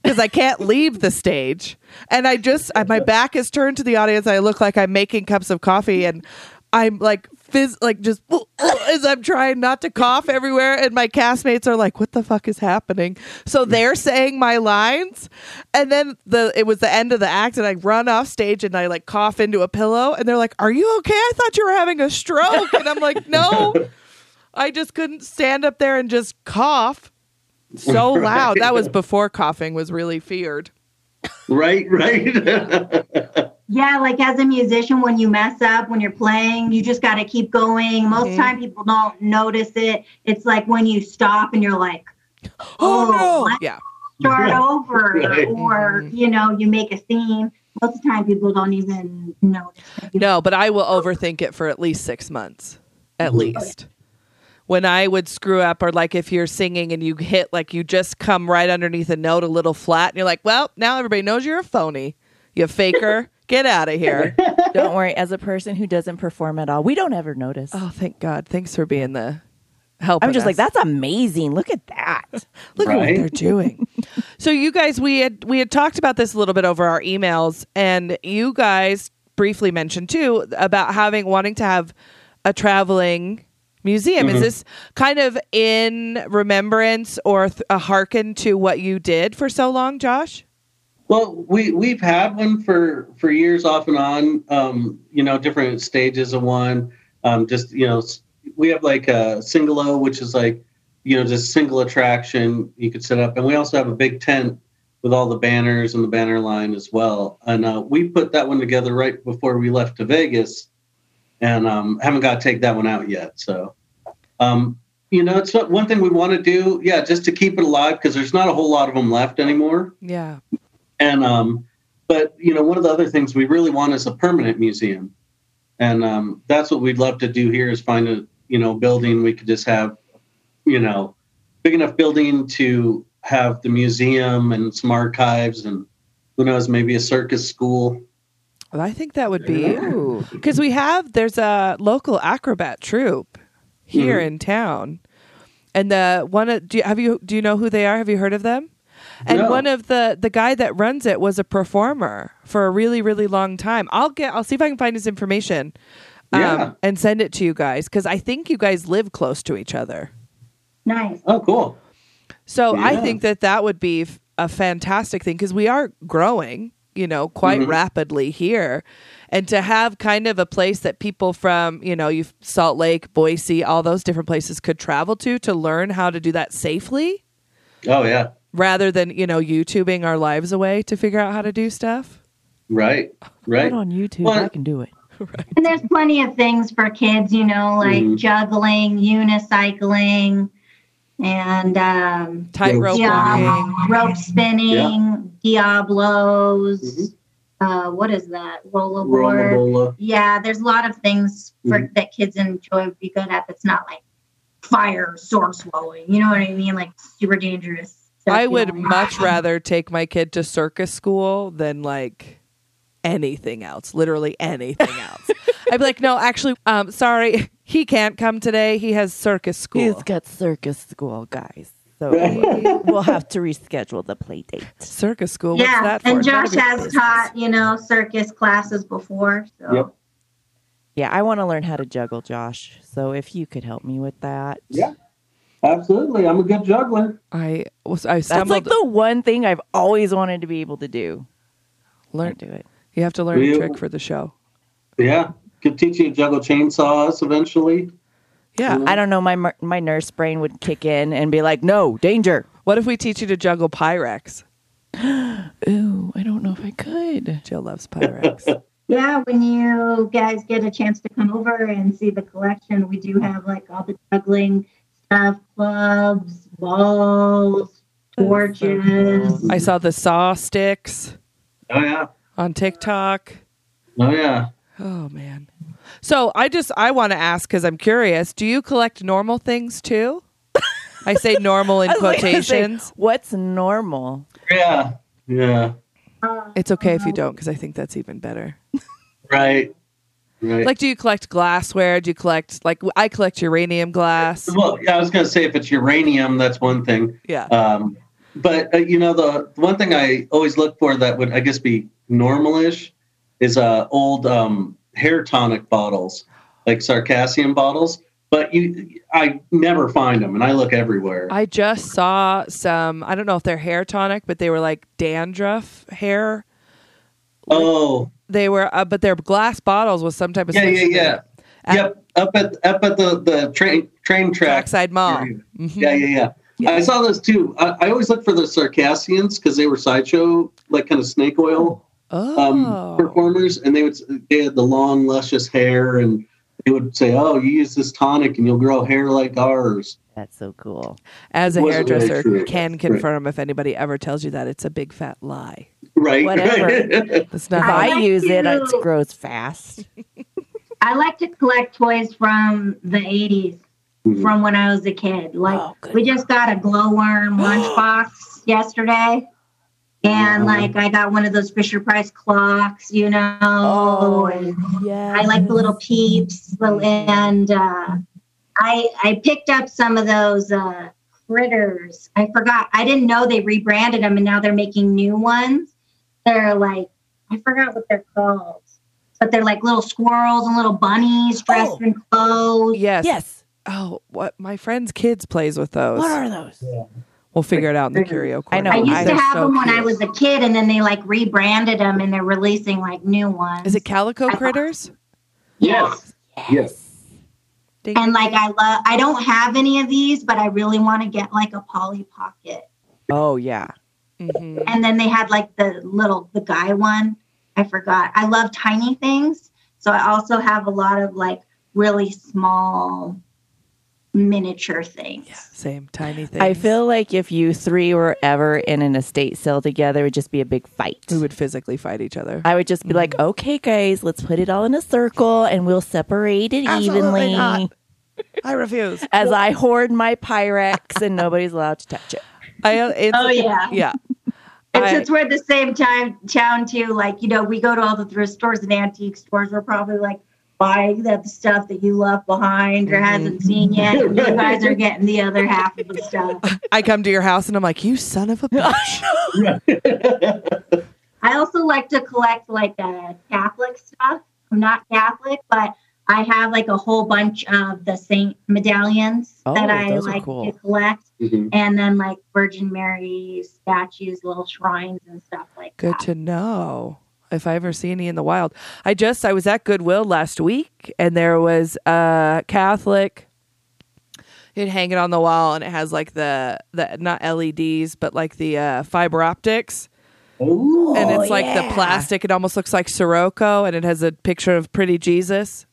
because I can't leave the stage. And I just, I, my back is turned to the audience. I look like I'm making cups of coffee and I'm like, fizz, like just as I'm trying not to cough everywhere. And my castmates are like, what the fuck is happening? So they're saying my lines. And then the, it was the end of the act and I run off stage and I like cough into a pillow and they're like, are you okay? I thought you were having a stroke. And I'm like, no, I just couldn't stand up there and just cough so loud. That was before coughing was really feared. Right, right. Yeah, like as a musician, when you mess up when you're playing, you just got to keep going. Most Mhm. time, people don't notice it. It's like when you stop and you're like, Oh, Oh, no. Yeah. start over, Right. or Mhm. you know, you make a scene. Most of the time, people don't even notice. No, but I will overthink it for at least six months. At Mhm. least. When I would screw up, or like if you're singing and you hit, like you just come right underneath a note a little flat, and you're like, well, now everybody knows you're a phony. You faker. Get out of here. Don't worry. As a person who doesn't perform at all, we don't ever notice. Oh, thank God. Thanks for being the help. I'm just like, that's amazing. Look at that. Look at what they're doing. so you guys, we had we had talked about this a little bit over our emails, and you guys briefly mentioned too about having wanting to have a traveling museum. Is Mhm. this kind of in remembrance or th- a hearken to what you did for so long, Josh? Well, we we've had one for for years off and on. Um, you know, different stages of one. Um, just you know, we have like a single O, which is like you know just single attraction you could set up, and we also have a big tent with all the banners and the banner line as well. And uh, we put that one together right before we left to Vegas, and um, haven't got to take that one out yet. So, um, you know, it's one thing we want to do. Yeah, just to keep it alive because there's not a whole lot of them left anymore. Yeah. And um, but you know, one of the other things we really want is a permanent museum, and um, that's what we'd love to do here is find a you know building we could just have, you know, big enough building to have the museum and some archives and who knows maybe a circus school. Well, I think that would be Ooh. because we have there's a local acrobat troupe here Mhm. in town, and the one do you, have you do you know who they are? Have you heard of them? And No. one of the the guy that runs it was a performer for a really really long time. I'll get I'll see if I can find his information, um, Yeah. and send it to you guys because I think you guys live close to each other. Nice. Oh, cool. So I think that that would be f- a fantastic thing because we are growing, you know, quite Mhm. rapidly here. And to have kind of a place that people from, you know, you Salt Lake, Boise, all those different places could travel to to learn how to do that safely Oh yeah, rather than, you know, YouTubing our lives away to figure out how to do stuff. right, right. Put on YouTube. Well- I can do it. And there's plenty of things for kids, you know, like Mhm. juggling, unicycling, and um, Tightrope yeah, rope spinning, Diablos. Uh, what is that? Rollerboard. Rollerbola. Yeah, there's a lot of things for Mhm. that kids enjoy would be good at. That's not like fire, sword swallowing. You know what I mean? Like super dangerous. Stuff, I would know? much rather take my kid to circus school than like anything else, literally anything else. I'd be like, no, actually, um, sorry, he can't come today. He has circus school. He's got circus school, guys. So we'll have to reschedule the play date. circus school. What's yeah, that and It's Josh has business. taught you know circus classes before. So Yep. Yeah, I want to learn how to juggle, Josh. So if you could help me with that. Yeah. Absolutely. I'm a good juggler. I was. I That's like the one thing I've always wanted to be able to do. learn. Can't do it. You have to learn a trick for the show. Yeah. Could teach you to juggle chainsaws eventually. Yeah. I don't know. My my nurse brain would kick in and be like, "No, danger." What if we teach you to juggle Pyrex? Ooh, I don't know if I could. Jill loves Pyrex. yeah, when you guys get a chance to come over and see the collection, we do have like all the juggling stuff, clubs, balls, torches. I saw the saw sticks Oh yeah. on TikTok. Oh yeah. Oh man. So I just I want to ask because I'm curious. Do you collect normal things too? I say normal in I was like say, quotations. What's normal? Yeah. Yeah. It's okay if you don't because I think that's even better. Right. Right. Like, do you collect glassware? Do you collect like I collect uranium glass? well, yeah, I was going to say if it's uranium, that's one thing. Yeah. Um, but uh, you know, the one thing I always look for that would I guess be normalish is uh, old um, hair tonic bottles, like Circassian bottles. But you, I never find them, and I look everywhere. I just saw some. I don't know if they're hair tonic, but they were like dandruff hair. oh, They were, uh, but they're glass bottles with some type of yeah, yeah, yeah. At yep, up at up at the the train train track. Trackside Mall. area. Mhm. Yeah, yeah, yeah. Yeah. I saw those too. I, I always look for the Circassians because they were sideshow, like kind of snake oil Oh, um, performers, and they would they had the long, luscious hair, and they would say, "Oh, you use this tonic, and you'll grow hair like ours." That's so cool. as a wasn't really hairdresser, true. can Right. confirm if anybody ever tells you that it's a big fat lie. Right? Whatever. That's If not. I I like use it, to- it grows fast. I like to collect toys from the 80s, Mhm. from when I was a kid. Like, Oh, we just got a glowworm lunchbox yesterday. And, Wow. like, I got one of those Fisher Price clocks, you know. and yeah. I like the little peeps. And uh, I, I picked up some of those uh, critters. I forgot. I didn't know they rebranded them, and now they're making new ones. They're like, I forgot what they're called. But they're like little squirrels and little bunnies dressed Oh. in clothes. yes. Yes. Oh, what my friend's kids plays with those. What are those? We'll figure it out in the curio I know. I used I- to have so them when I was a kid, and then they like rebranded them, and they're releasing like new ones. Is it calico critters? Yes. Yes. Ding, And like. I love, I don't have any of these, but I really want to get like a Polly Pocket. Oh yeah. Mhm. And then they had like the little the guy one. I forgot. I love tiny things, so I also have a lot of like really small miniature things. Yeah, same tiny thing. I feel like if you three were ever in an estate sale together, it would just be a big fight. we would physically fight each other. I would just be like, okay, guys, let's put it all in a circle and we'll separate it Absolutely evenly. not. I refuse. As I hoard my Pyrex and nobody's allowed to touch it. I uh, it's, Oh yeah. yeah. And I- since we're at the same time town too, like you know, we go to all the thrift stores and antique stores. We're probably like buying that stuff that you left behind or hasn't seen yet. And you guys are getting the other half of the stuff. I come to your house and I'm like, you son of a bitch. I also like to collect like uh, Catholic stuff. I'm not Catholic, but I have like a whole bunch of the saint medallions Oh, that I like cool. to collect, Mhm. and then like Virgin Mary statues, little shrines, and stuff like Good that. Good to know. If I ever see any in the wild, I just I was at Goodwill last week and there was a Catholic. It hanging on the wall and it has like the the not LEDs but like the uh, fiber optics Oh, and it's like yeah. the plastic. It almost looks like Sirocco and it has a picture of pretty Jesus.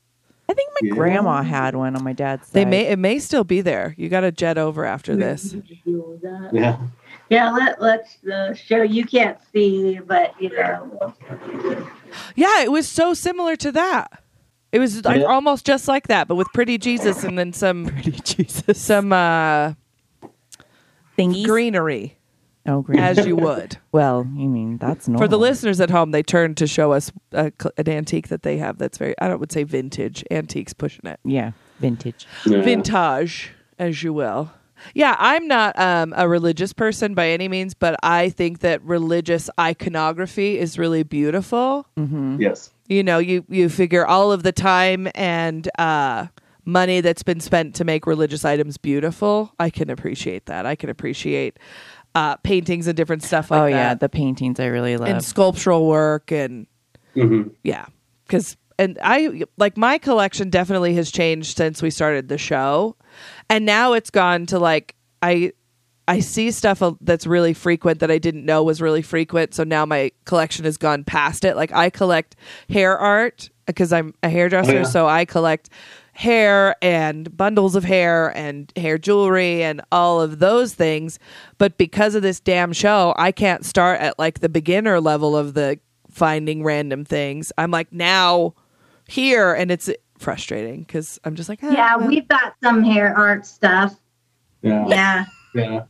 I think my Yeah. grandma had one on my dad's side. They may it may still be there. You got to jet over after this. yeah. Yeah, let, let's uh, show. You can't see, but you know. Yeah, it was so similar to that. It was like Yeah. almost just like that, but with pretty Jesus and then some Pretty Jesus. some uh Thingies. greenery. Oh, great. as you would. well, you mean that's normal. For the listeners at home, they turn to show us a, an antique that they have that's very, I don't would say vintage. Antiques pushing it. Yeah, vintage. Yeah. Vintage, as you will. Yeah, I'm not um, a religious person by any means, but I think that religious iconography is really beautiful. Yes. You know, you you figure all of the time and uh, money that's been spent to make religious items beautiful. I can appreciate that. I can appreciate uh, paintings and different stuff like oh that. yeah, the paintings I really love. and sculptural work and hmm yeah because and i like my collection definitely has changed since we started the show and now it's gone to like i i see stuff that's really frequent that i didn't know was really frequent so now my collection has gone past it like i collect hair art because i'm a hairdresser Oh, yeah. so i collect hair and bundles of hair and hair jewelry and all of those things but because of this damn show i can't start at like the beginner level of the finding random things i'm like now here and it's frustrating because i'm just like ah, Yeah, well. we've got some hair art stuff. Yeah. Yeah. Yeah.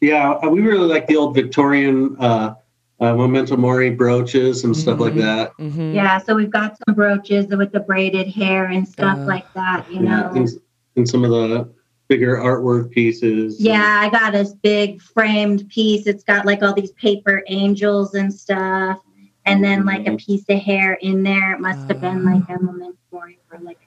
Yeah. We really like the old Victorian uh, uh, memento mori brooches and stuff like Mhm. that. Mhm. Yeah. So we've got some brooches with the braided hair and stuff Uh, like that, you Yeah. know. And, and some of the bigger artwork pieces. Yeah, I got this big framed piece. It's got like all these paper angels and stuff, and then like Mm-hmm. a piece of hair in there. It must have been like a memento mori for like.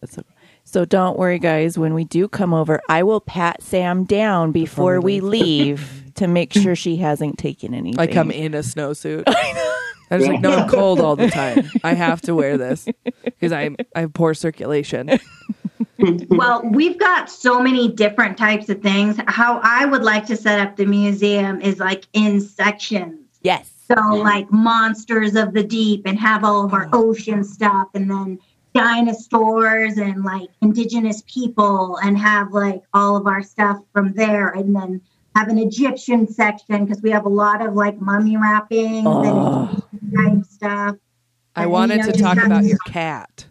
That's okay. So don't worry, guys. When we do come over, I will pat Sam down before, Before we we leave to make sure she hasn't taken anything. i come in a snowsuit i was like no i'm cold all the time i have to wear this because i'm i have poor circulation Well, we've got so many different types of things. How I would like to set up the museum is like in sections. Yes. So like monsters of the deep and have all of our ocean stuff and then dinosaurs and like indigenous people and have like all of our stuff from there and then have an Egyptian section because we have a lot of like mummy wrappings Oh. and type stuff. i And, wanted you know, to talk about your cat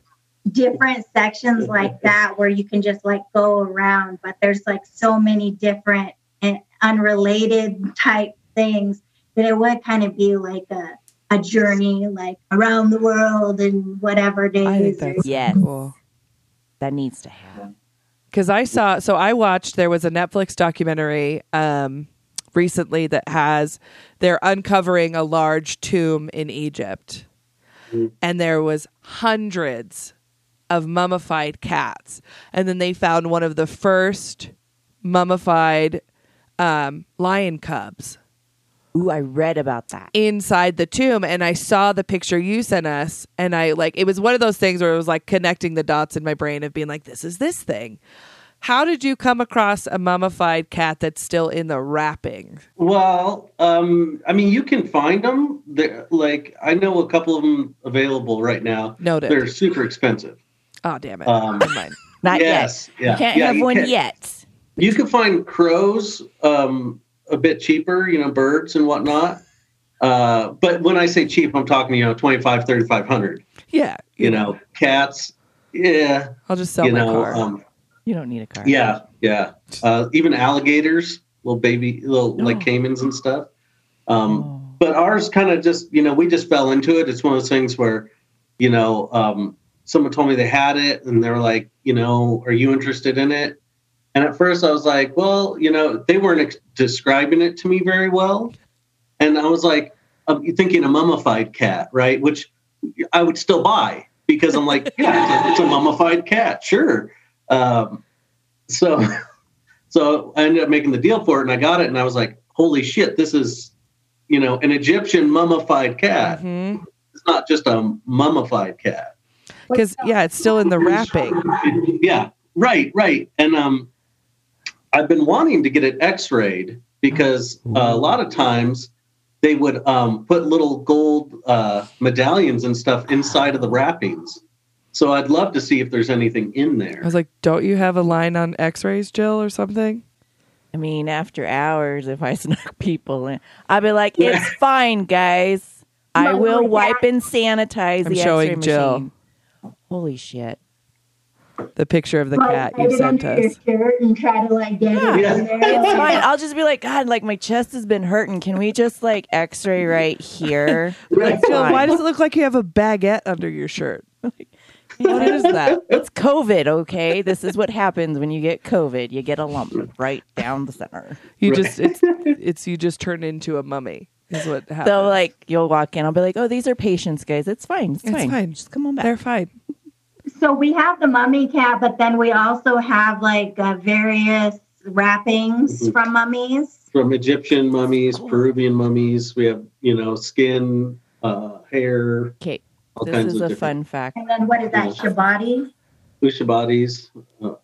different sections like that where you can just like go around but there's like so many different and unrelated type things that it would kind of be like a a journey like around the world and whatever days i think that's Yes. cool That needs to happen. Because I saw so I watched there was a Netflix documentary um recently that has they're uncovering a large tomb in Egypt. And there was hundreds of mummified cats. And then they found one of the first mummified um, lion cubs Ooh, I read about that. inside the tomb and I saw the picture you sent us and I like it was one of those things where it was like connecting the dots in my brain of being like this is this thing. How did you come across a mummified cat that's still in the wrapping? Well, um, I mean, you can find them. They're, like, I know a couple of them available right now. Noted. They're super expensive. Oh damn it. Um, Not yes. yet. Yeah. You can't yeah, have you one can- yet. You can find crows um, a bit cheaper, you know, birds and whatnot. Uh, but when I say cheap, I'm talking, you know, 25, 3500 Yeah. You know, cats, yeah, I'll just sell you my know, car. um, You don't need a car. yeah, yeah. Uh, even alligators, little baby, little like Oh. caimans and stuff. Um, Oh. but ours kind of just you know we just fell into it it's one of those things where you know um, someone told me they had it and they were like you know are you interested in it and at first i was like well you know they weren't ex- describing it to me very well and i was like i'm thinking a mummified cat right which i would still buy because i'm like yeah it's a, it's a mummified cat sure um, so so i ended up making the deal for it and i got it and i was like holy shit this is you know, an Egyptian mummified cat. hmm It's not just a mummified cat. Because yeah, it's still in the wrapping. Yeah, right, right. And um, I've been wanting to get it X-rayed because uh, a lot of times they would um, put little gold uh, medallions and stuff inside of the wrappings. So I'd love to see if there's anything in there. I was like, don't you have a line on X-rays, Jill, or something? I mean, after hours, if I snuck people in, I'd be like, "It's fine, guys. I will wipe and sanitize I'm the showing X-ray Jill. machine." Holy shit! The picture of the Like, cat you it sent us. and try to like get it Yeah. in there. It's fine. I'll just be like, God, like my chest has been hurting. Can we just like X-ray right here? Right. It's why does it look like you have a baguette under your shirt? what is that? It's COVID, okay? This is what happens when you get COVID. You get a lump right down the center. You Right. just it's it's you just turn into a mummy. Is what happens. So like you'll walk in, I'll be like, Oh, these are patients, guys. It's fine. It's, It's fine. fine. Just come on back. they're fine. So we have the mummy cat, but then we also have like uh, various wrappings Mhm. from mummies. From Egyptian mummies, Peruvian mummies, we have you know skin, uh, hair, Okay. all This kinds is of a different fun fact. And then what is that, Shabti? Ushabtis, uh,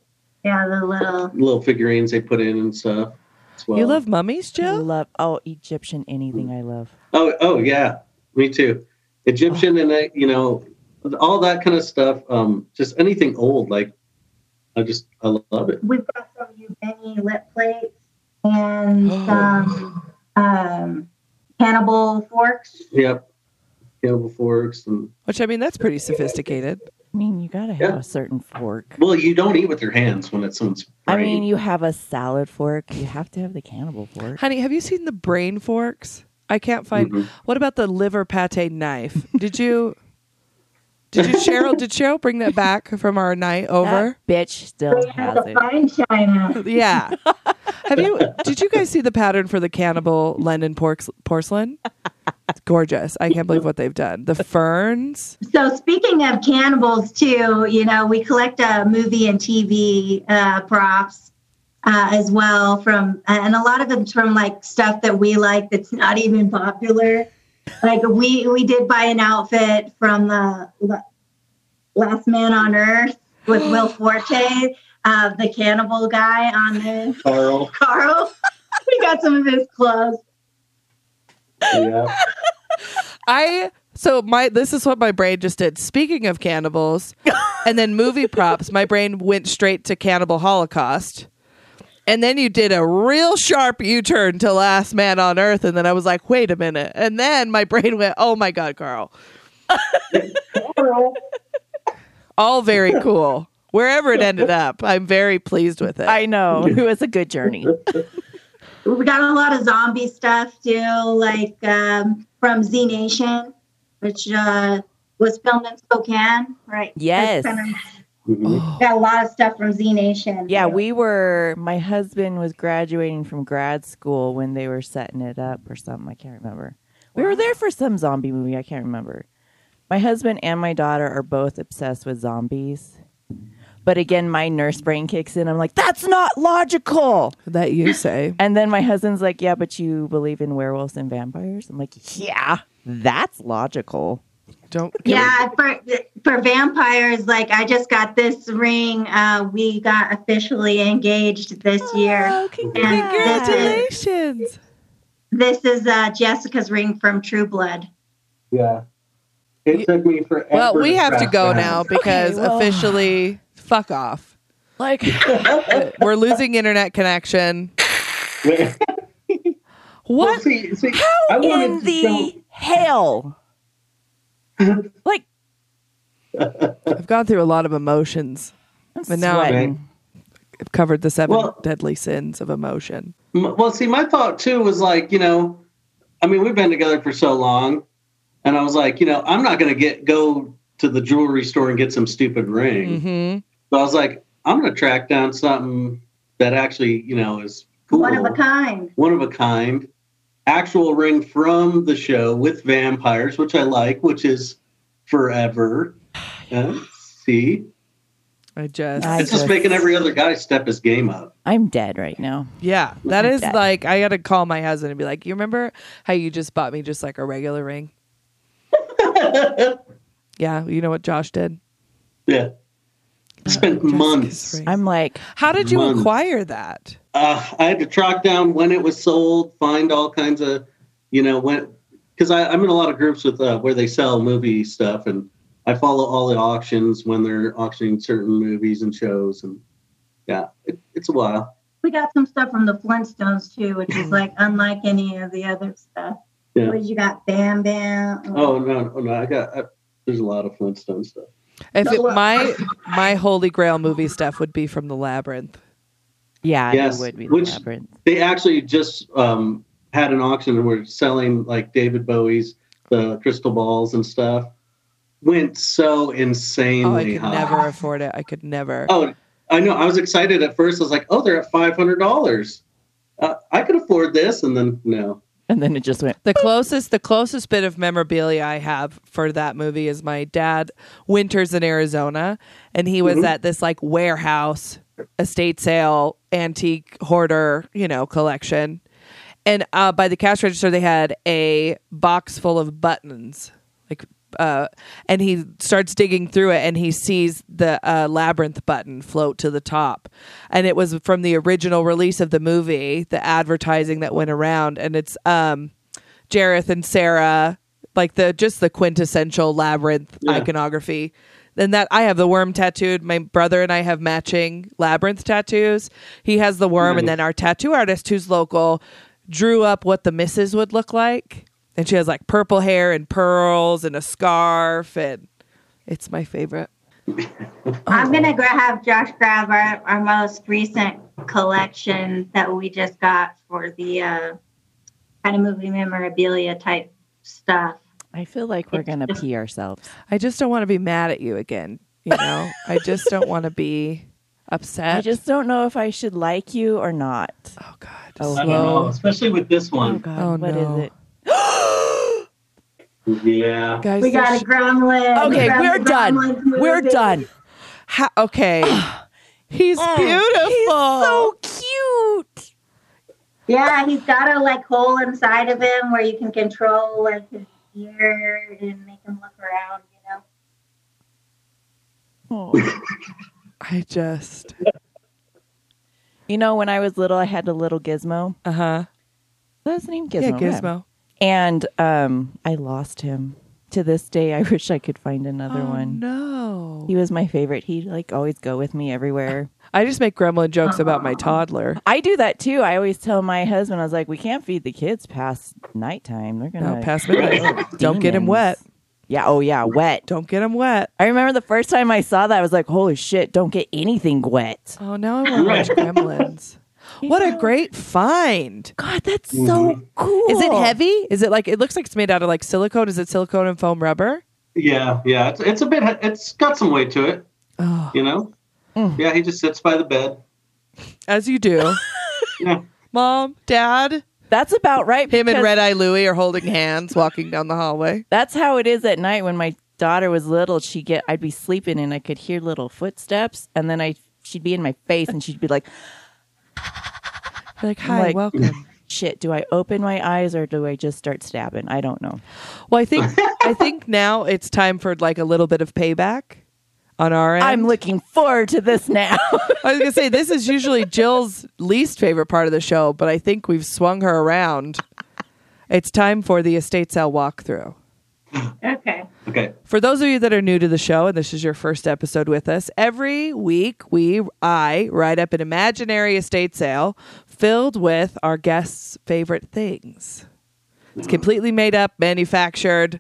Yeah, the little. little figurines they put in and stuff. As well. You love mummies, I Jill? love oh Egyptian anything I love. Oh, oh yeah, me too. Egyptian and I, you know, all that kind of stuff. Um, just anything old, like I just I love it. We've got some Ubangi lip plates and some um, cannibal forks. Yep, cannibal forks and Which I mean, that's pretty sophisticated. I mean, you gotta have Yeah. a certain fork. well, you don't eat with your hands when it's someone's. I mean, you have a salad fork. You have to have the cannibal fork. Honey, have you seen the brain forks? I can't find. Mhm. What about the liver pate knife? Did you? Did you Cheryl? Did Cheryl bring that back from our night over? That bitch still We has it. fine china. Yeah. Have you? Did you guys see the pattern for the cannibal London porks, porcelain? It's gorgeous. I can't believe what they've done. The ferns. So speaking of cannibals, too, you know, we collect uh, movie and TV uh, props uh, as well from, and a lot of it's from like stuff that we like that's not even popular. Like we we did buy an outfit from the Last Man on Earth with Will Forte, uh, the cannibal guy on the Carl. Carl. we got some of his clothes. Yeah. I so my this is what my brain just did. Speaking of cannibals and then movie props, my brain went straight to Cannibal Holocaust. And then you did a real sharp U-turn to Last Man on Earth and then I was like, "Wait a minute." And then my brain went, "Oh my god, Carl." Carl. All very cool. Wherever it ended up, I'm very pleased with it. I know. It was a good journey. We got a lot of zombie stuff too, like um, from Z Nation, which uh, was filmed in Spokane, right? Yes. That's kinda- Mhm. got a lot of stuff from Z Nation. Yeah, we were. My husband was graduating from grad school when they were setting it up or something. I can't remember. We were there for some zombie movie. I can't remember. My husband and my daughter are both obsessed with zombies. But again, my nurse brain kicks in. I'm like, that's not logical. that you say. And then my husband's like, yeah, but you believe in werewolves and vampires? I'm like, yeah, that's logical. Don't Yeah, for for vampires, like I just got this ring. Uh, we got officially engaged this year. Oh, Congratulations. This is uh, Jessica's ring from True Blood. Yeah. It took me forever. Well, we have to go down. now because well. officially fuck off. Like, We're losing internet connection. Well, What? see, see, I how wanted in to the show- hell? Like, I've gone through a lot of emotions. I'm But now I'm- sweating. I've covered the seven Well- deadly sins of emotion. M- Well, see, my thought too was like, you know, I mean, we've been together for so long, and I was like, you know, I'm not going to get go to the jewelry store and get some stupid ring. Mm-hmm. So I was like, I'm going to track down something that actually, you know, is cool, One of a kind. one of a kind, actual ring from the show with vampires, which I like, which is forever. Uh, see, I just, I it's just just- making every other guy step his game up. I'm dead right now. yeah, that is That- like I got to call my husband and be like, "You remember how you just bought me just like a regular ring?" Yeah, you know what Josh did. yeah, spent Jessica's months. I'm like, How did you Months. acquire that? uh, I had to track down when it was sold, find all kinds of, you know, when because I'm in a lot of groups with uh, where they sell movie stuff, and I follow all the auctions when they're auctioning certain movies and shows, and yeah, it, it's a while. We got some stuff from the Flintstones too, which is like unlike any of the other stuff. Yeah. What did you got? Bam Bam. Oh no, no, no I got I, there's a lot of Flintstone stuff. If it, No, my my holy grail movie stuff would be from the labyrinth. Yeah, Yes, it would be the which- labyrinth. They actually just um, had an auction and were selling like David Bowie's the crystal balls and stuff. Went so insanely Oh, I could high. never afford it. I could never. Oh, I know. I was excited at first. I was like, "Oh, they're at five hundred dollars. Uh, I could afford this." And then no, And then it just went. The closest the closest bit of memorabilia I have for that movie is my dad winters in Arizona and he was Mhm. at this like warehouse estate sale antique hoarder, you know, collection. And uh, by the cash register they had a box full of buttons. Like uh, and he starts digging through it and he sees the uh, labyrinth button float to the top. And it was from the original release of the movie the advertising that went around. And it's um jareth and sarah like the just the quintessential labyrinth Yeah. iconography. And that i have the worm tattooed. My brother and i have matching labyrinth tattoos. He has the worm and then our tattoo artist who's local drew up what the misses would look like and she has like purple hair and pearls and a scarf and it's my favorite I'm gonna gra- have Josh grab our, our most recent collection that we just got for the uh, kind of movie memorabilia type stuff. I feel like we're gonna pee ourselves. i just don't want to be mad at you again you know i just don't want to be upset I just don't know if I should like you or not. oh god Oh, I don't know, especially with this Oh one. God, Oh, what is no. it? Yeah, guys We got a gremlin. Okay, from we're done. Gremlins We're done. Ha- okay he's Mm, beautiful He's so cute. Yeah, he's got a like hole inside of him where you can control like his ear and make him look around. You know. Oh. i just You know, when I was little, I had a little gizmo. uh-huh That's his name, yeah Gizmo. gizmo And um, I lost him. To this day, I wish I could find another oh, one. no He was my favorite. He'd like always go with me everywhere. i just make gremlin jokes about my toddler I do that too. I always tell my husband, I was like, we can't feed the kids past nighttime. They're gonna no past midnight don't get him wet Yeah. Oh yeah, wet. don't get him wet I remember the first time I saw that, I was like, holy shit! Don't get anything wet. oh now i want to watch gremlins what a great find God, that's so cool. Is it heavy? Is it like it looks like it's made out of like silicone? Is it silicone and foam rubber? yeah, yeah. It's it's a bit. It's got some weight to it. Oh, You know. Mm. Yeah, he just sits by the bed. as you do. Yeah. Mom, Dad, That's about right. him and Red Eye Louie are holding hands walking down the hallway. That's how it is at night when my daughter was little. She get I'd be sleeping and I could hear little footsteps, and then I she'd be in my face and she'd be like, They're like, hi, Like- welcome. "Shit, do I open my eyes or do I just start stabbing?" I don't know. Well, I think I think now it's time for like a little bit of payback on our end. I'm looking forward to this now. I was gonna say this is usually Jill's least favorite part of the show, but I think we've swung her around. It's time for the estate sale walkthrough. Okay. Okay. For those of you that are new to the show and this is your first episode with us, every week we I write up an imaginary estate sale filled with our guests' favorite things. It's mm. completely made up, manufactured.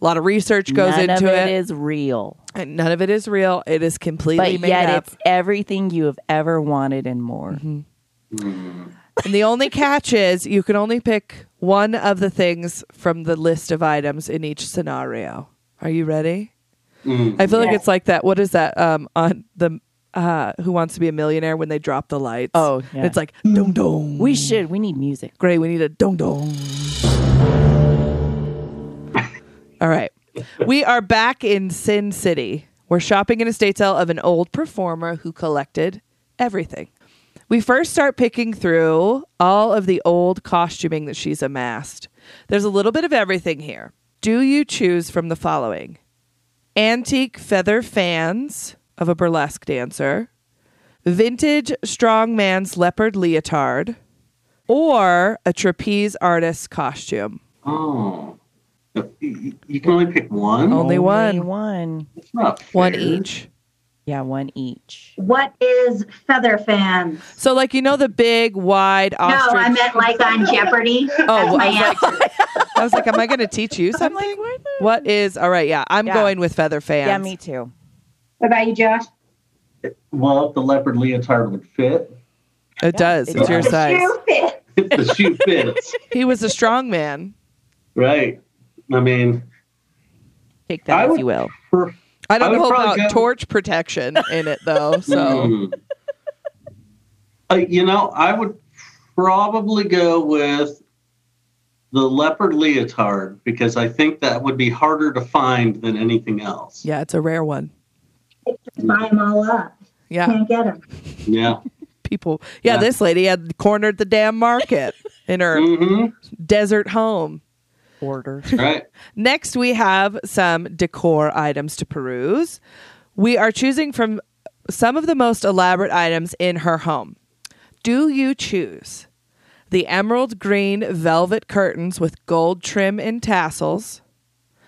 A lot of research goes into it. None into of it. it is real, and none of it is real. It is completely but made yet up. it's everything you have ever wanted and more. Mm-hmm. Mm. And the only catch is you can only pick one of the things from the list of items in each scenario. Are you ready? Mm. I feel like it's like that. What is that? Um, on the uh, Who Wants to Be a Millionaire when they drop the lights. Oh, yeah. it's like dong dong. We should. We need music. great. We need a dong dong. All right, we are back in Sin City. We're shopping in a state sale of an old performer who collected everything. We first start picking through all of the old costuming that she's amassed. There's a little bit of everything here. Do you choose from the following? Antique feather fans of a burlesque dancer, vintage strongman's leopard leotard, or a trapeze artist's costume. Oh. You you can only pick one. Only one. one. It's not One each. Yeah, one each. What is feather fans? So, like, you know, the big, wide ostrich. No, I meant like on Jeopardy. oh, well, my I was answer. I was like, am I going to teach you something? what? what is, all right, yeah, I'm Yeah. going with feather fans. Yeah, me too. What about you, Josh? Well, if the leopard leotard would fit, It does. it It's your does. The size. shoe fit. if the shoe fits, He was a strong man. right? I mean, Take that I as would- you will. for, I don't I know about go- torch protection in it though. So Mm. Uh, you know, I would probably go with the leopard leotard because I think that would be harder to find than anything else. yeah, it's a rare one. Buy them all up. Yeah, Can't get them. Yeah. people. Yeah, Yeah. this lady had cornered the damn market in her hmm desert home. Order. Right. Next, we have some decor items to peruse. We are choosing from some of the most elaborate items in her home. Do you choose the emerald green velvet curtains with gold trim and tassels,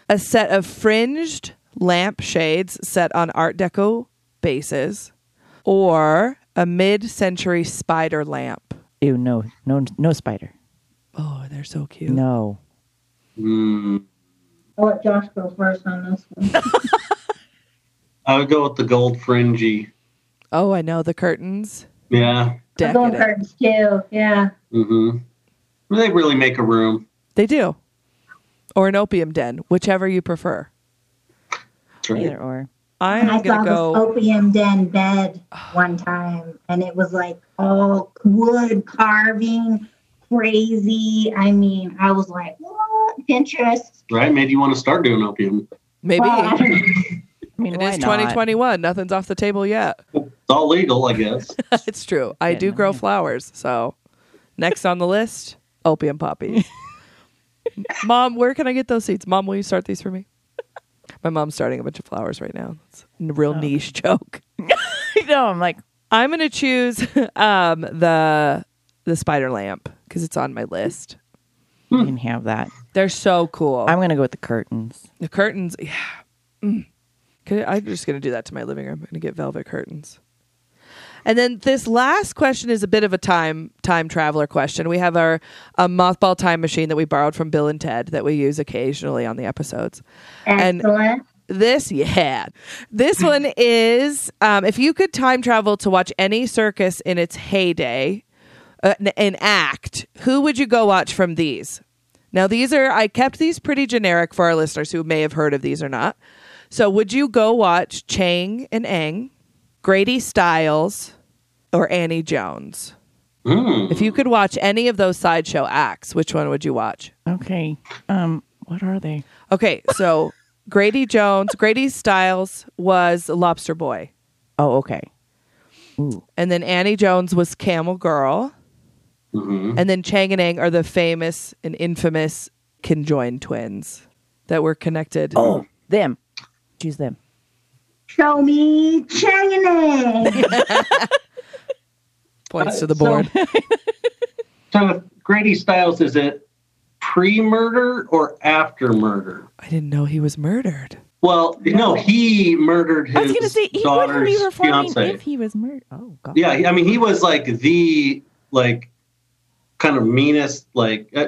a set of fringed lamp shades set on Art Deco bases, or a mid century spider lamp? Ew, no, no, no spider. Oh, they're so cute. No. Mm. I'll let Josh go first on this one. I would go with the gold fringy. Oh, I know the curtains. Yeah. I'm going Decadent. curtains too. Yeah. Mm-hmm. They really make a room. They do. Or an opium den, whichever you prefer. Right. Either or. I I saw gonna this opium den bed one time, and it was like all wood carving, crazy. I mean, I was like, what? Pinterest. Right? Maybe you want to start doing opium. Maybe Well, I don't know. I mean, it why is not? 2021. Nothing's off the table yet. It's all legal, I guess. it's true. I Yeah, do grow yeah. flowers. So next on the list, opium poppies. Mom, where can I get those seeds? Mom, will you start these for me? My mom's starting a bunch of flowers right now. It's a real Oh. niche joke. no, I'm like, I'm gonna choose um, the the spider lamp because it's on my list. you can have that. They're so cool. I'm gonna go with the curtains. The curtains, yeah. Mm. Could- I'm just going to do that to my living room. I'm going to get velvet curtains. And then this last question is a bit of a time time traveler question. We have our a mothball time machine that we borrowed from Bill and Ted that we use occasionally on the episodes. And- Excellent. This, yeah, this one is um, if you could time travel to watch any circus in its heyday, uh, n- an act, who would you go watch from these? Now, these are I kept these pretty generic for our listeners who may have heard of these or not. So, would you go watch Chang and Eng, Grady Stiles, or Annie Jones? Mm. If you could watch any of those sideshow acts, which one would you watch? Okay. Um, what are they? Okay, so Grady Jones, Grady Stiles was Lobster Boy. Oh, okay. Ooh. And then Annie Jones was Camel Girl. Hmm And then Chang and Eng are the famous and infamous conjoined twins that were connected. Oh, them. Choose them. Show me Chang Points to the board. So, if Grady Stiles, is it pre murder or after murder? I didn't know he was murdered. Well, no, he murdered his I was gonna say he wouldn't daughter's be performing fiance. if he was murdered. Oh God. Yeah, I mean, he was like the like kind of meanest like uh,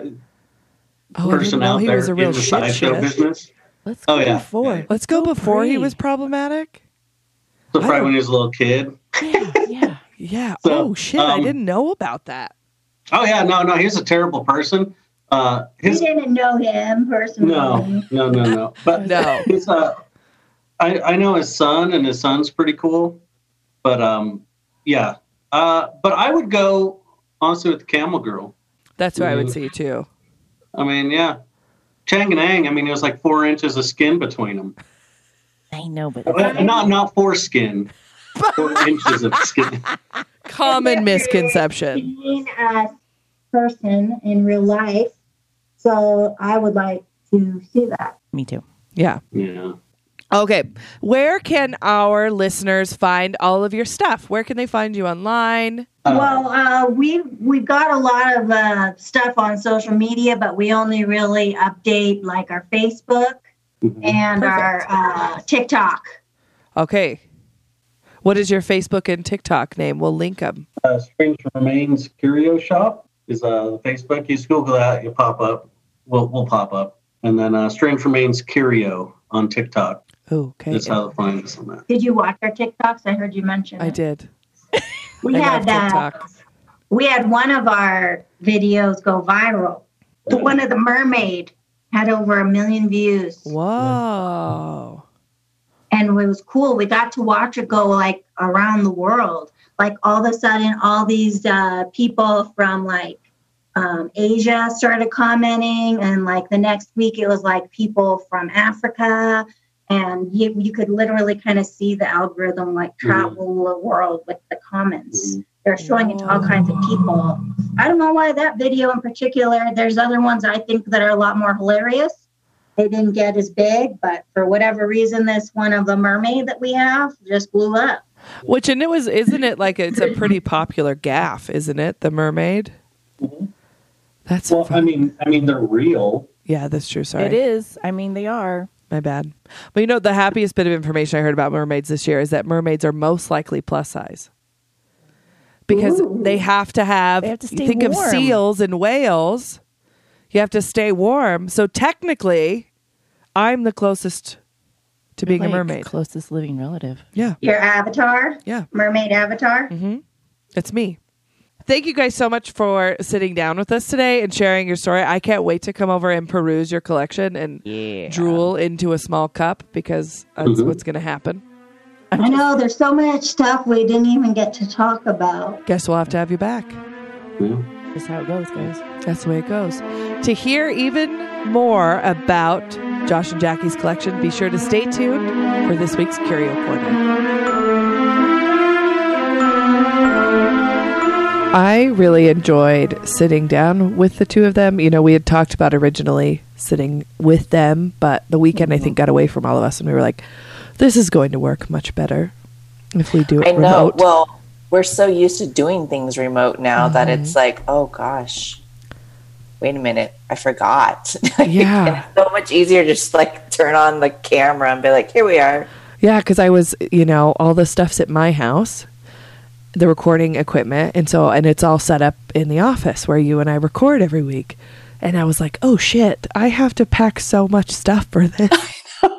Oh, person out he there was a in real the shit sideshow business. Let's go Oh, yeah. before. Yeah. Let's go Go before he was problematic. So I probably when he was a little kid. Yeah, yeah. Yeah. So, oh shit! I um, didn't know about that. Oh yeah, no, no, he's a terrible person. Uh, We his didn't know him personally. no, no, no, no. But No. his uh, I I know his son, and his son's pretty cool. But um, yeah. Uh, but I would go honestly with the Camel Girl. That's what I would Mhm. see too. I mean, yeah. Chang and Eng, I mean, it was like four inches of skin between them. I know, but Not not foreskin, four inches of skin. Common misconception. Being a person in real life, so I would like to see that. me too. Yeah. Yeah. Okay. Where can our listeners find all of your stuff? Where can they find you online? Uh, well, uh, we we've got a lot of uh, stuff on social media, but we only really update like our Facebook mhm. and our uh, TikTok. Okay. What is your Facebook and TikTok name? We'll link them. uh, Strange Remains Curio Shop is uh, Facebook. You just Google that, you pop up. We'll, we'll pop up. And then uh, Strange Remains Curio on TikTok. Okay. That's how to find us on that. Did you watch our TikToks? I heard you mention. I it. did. We I had uh, we had one of our videos go viral. The one of the mermaid had over a million views, Whoa. and it was cool. We got to watch it go like around the world. Like all of a sudden, all these uh, people from like um, Asia started commenting, and like the next week, it was like people from Africa, and you you could literally kind of see the algorithm like mm-hmm. travel the world with the comments. Mm-hmm. They're showing it to all kinds of people. I don't know why that video in particular. There's other ones I think that are a lot more hilarious. They didn't get as big, but for whatever reason, this one of the mermaid that we have just blew up. Which and it was isn't it like it's a pretty popular gaff, isn't it? The mermaid. Mm-hmm. That's Well, fun. I mean, I mean, they're real. yeah, that's true. Sorry. It is. I mean, they are. My bad. But you know, the happiest bit of information I heard about mermaids this year is that mermaids are most likely plus size. Because they have to have, They have to you stay think of seals and whales, you have to stay warm. So technically, I'm the closest to being Like, a mermaid. Closest living relative. Yeah. Your avatar, Yeah. mermaid avatar. Mm-hmm. It's me. Thank you guys so much for sitting down with us today and sharing your story. I can't wait to come over and peruse your collection and Yeah. drool into a small cup because that's Mhm. what's going to happen. I know there's so much stuff we didn't even get to talk about. Guess we'll have to have you back. Yeah. That's how it goes, guys. That's the way it goes. To hear even more about Josh and Jackie's collection, be sure to stay tuned for this week's Curio Corner. I really enjoyed sitting down with the two of them. You know, we had talked about originally sitting with them, but the weekend I think got away from all of us, and we were like, "This is going to work much better if we do it I know. remote." Well, we're so used to doing things remote now that Mm-hmm. it's like, oh gosh, wait a minute, I forgot. Yeah. It's so much easier just like turn on the camera and be like, here we are. Yeah, because I was, you know, all the stuff's at my house, the recording equipment, and so and it's all set up in the office where you and I record every week. And I was like, oh shit, I have to pack so much stuff for this.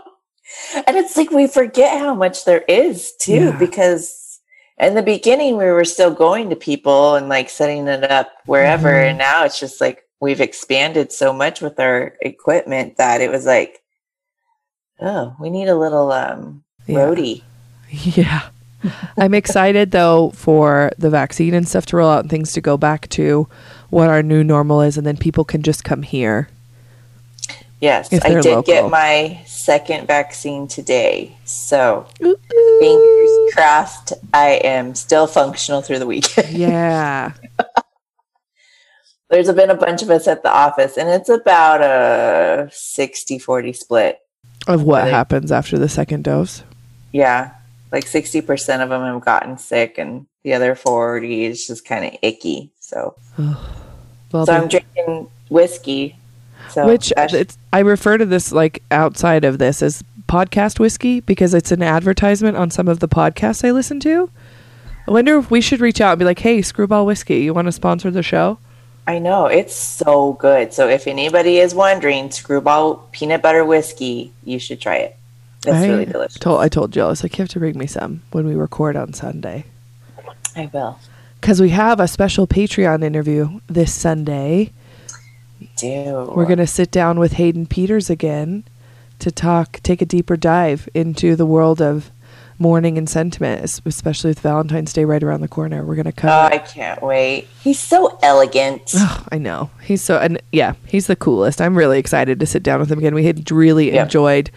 And it's like we forget how much there is too, Yeah. because in the beginning we were still going to people and like setting it up wherever. Mhm. And now it's just like we've expanded so much with our equipment that it was like, oh, we need a little um Yeah. roadie. yeah. I'm excited though for the vaccine and stuff to roll out and things to go back to what our new normal is, and then people can just come here. Yes, I did local. get my second vaccine today. So, fingers crossed, I am still functional through the weekend. Yeah. There's been a bunch of us at the office, and it's about a 60 40 split. Of what Really? happens after the second dose. Yeah, like 60% of them have gotten sick, and the other 40 is just kind of icky. So, Well, so I'm drinking whiskey. So Which it's, I refer to this like outside of this as podcast whiskey because it's an advertisement on some of the podcasts I listen to. I wonder if we should reach out and be like, "Hey, Screwball Whiskey, you want to sponsor the show?" I know it's so good. So if anybody is wondering, Screwball peanut butter whiskey, you should try it. It's I really delicious. Told, I told Jill, I was like, "You have to bring me some when we record on Sunday." I will. Because we have a special Patreon interview this Sunday. We Do We're going to sit down with Hayden Peters again to talk, take a deeper dive into the world of mourning and sentiment, especially with Valentine's Day right around the corner. We're going to Oh. I can't wait. He's so elegant. Ugh, I know he's so, and yeah, he's the coolest. I'm really excited to sit down with him again. We had really Yeah. enjoyed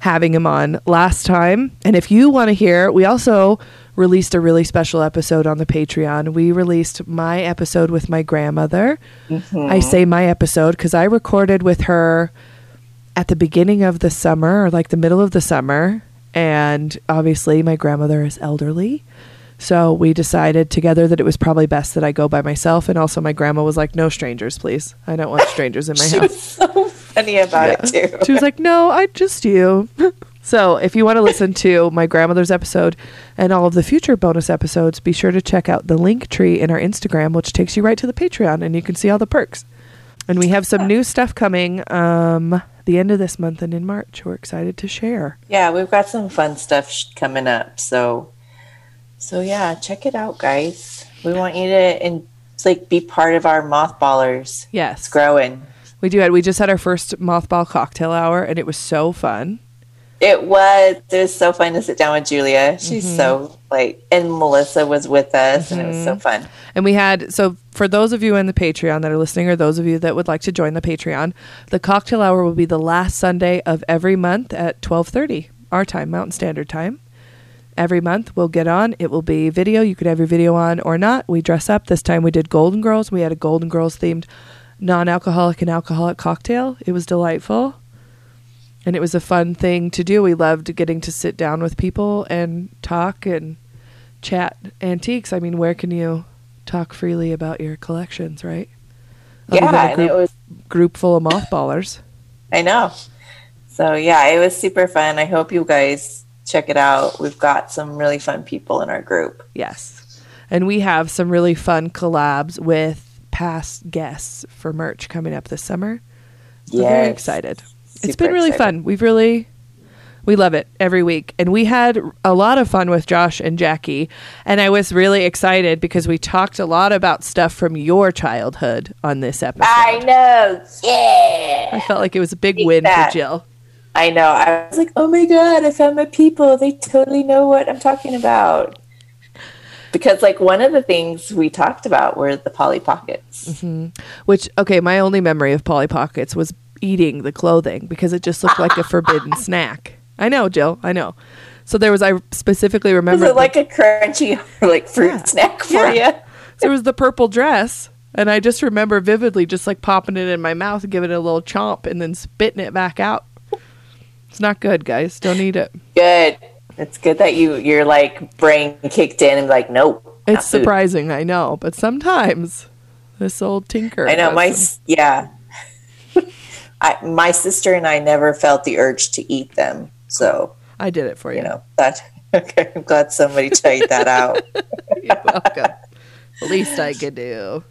having him on last time. And if you want to hear, we also released a really special episode on the Patreon. We released my episode with my grandmother. Mm-hmm. I say my episode because I recorded with her at the beginning of the summer or like the middle of the summer. And obviously, my grandmother is elderly. So we decided together that it was probably best that I go by myself. And also, my grandma was like, no strangers, please. I don't want strangers in my She house. was so funny about it too. She was like, no, I just you. so if you want to listen to my grandmother's episode and all of the future bonus episodes, be sure to check out the link tree in our Instagram, which takes you right to the Patreon and you can see all the perks. And we have some new stuff coming um, the end of this month and in March. We're excited to share. Yeah, we've got some fun stuff sh- coming up. So, so yeah, check it out, guys. We want you to and like be part of our mothballers. Yes. It's growing. We do. had We just had our first mothball cocktail hour, and it was so fun. It was. It was so fun to sit down with Julia. She's Mm-hmm. so like, and Melissa was with us, and it was so fun. And we had so for those of you in the Patreon that are listening, or those of you that would like to join the Patreon, the cocktail hour will be the last Sunday of every month at twelve thirty our time, Mountain Standard Time. Every month we'll get on. It will be video. You could have your video on or not. We dress up. This time we did Golden Girls. We had a Golden Girls themed non-alcoholic and alcoholic cocktail. It was delightful. And it was a fun thing to do. We loved getting to sit down with people and talk and chat antiques. I mean, where can you talk freely about your collections, right? Other Yeah, and it was. group full of mothballers. I know. So yeah, it was super fun. I hope you guys check it out. We've got some really fun people in our group. Yes. And we have some really fun collabs with past guests for merch coming up this summer. So very Yes. excited. it's been really excited. fun. We've really we love it every week. And we had a lot of fun with Josh and Jackie. And I was really excited because we talked a lot about stuff from your childhood on this episode. I know. Yeah. I felt like it was a big Take win that. for Jill. I know. I was like, oh my God, I found my people. They totally know what I'm talking about. Because, like, one of the things we talked about were the Polly Pockets. Mm-hmm. Which okay, my only memory of Polly Pockets was eating the clothing because it just looked like a forbidden snack. I know, Jill. I know. So there was I specifically Was remember it like a crunchy, like, fruit Yeah. snack for Yeah. you? It was the purple dress, and I just remember vividly just like popping it in my mouth, giving it a little chomp, and then spitting it back out. It's not good, guys. Don't eat it. Good. It's good that you your like brain kicked in and like, nope. It's food. surprising, I know, but sometimes this old tinker. I know my s yeah. I my sister and I never felt the urge to eat them. So, I did it for you. you know, that okay, I'm glad somebody checked that out. You're welcome. Least I could do.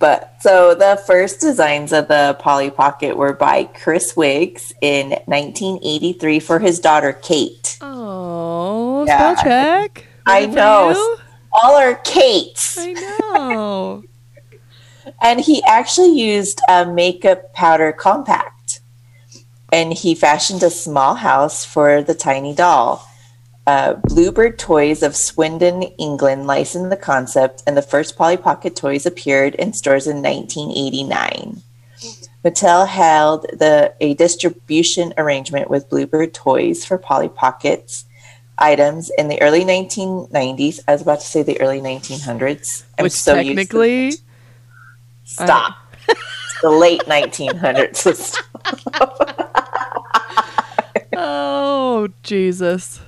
But so the first designs of the Polly Pocket were by Chris Wiggs in 1983 for his daughter Kate. Oh, Yeah. spell check. I know. you? All are Kates. I know. And he actually used a makeup powder compact. And he fashioned a small house for the tiny doll. Uh, Bluebird Toys of Swindon, England licensed the concept, and the first Polly Pocket toys appeared in stores in 1989. Mattel held the, a distribution arrangement with Bluebird Toys for Polly Pockets items in the early 1990s. I was about to say the early 1900s. I'm Which so used to- technically, Stop. It's the late 1900s. Oh Jesus!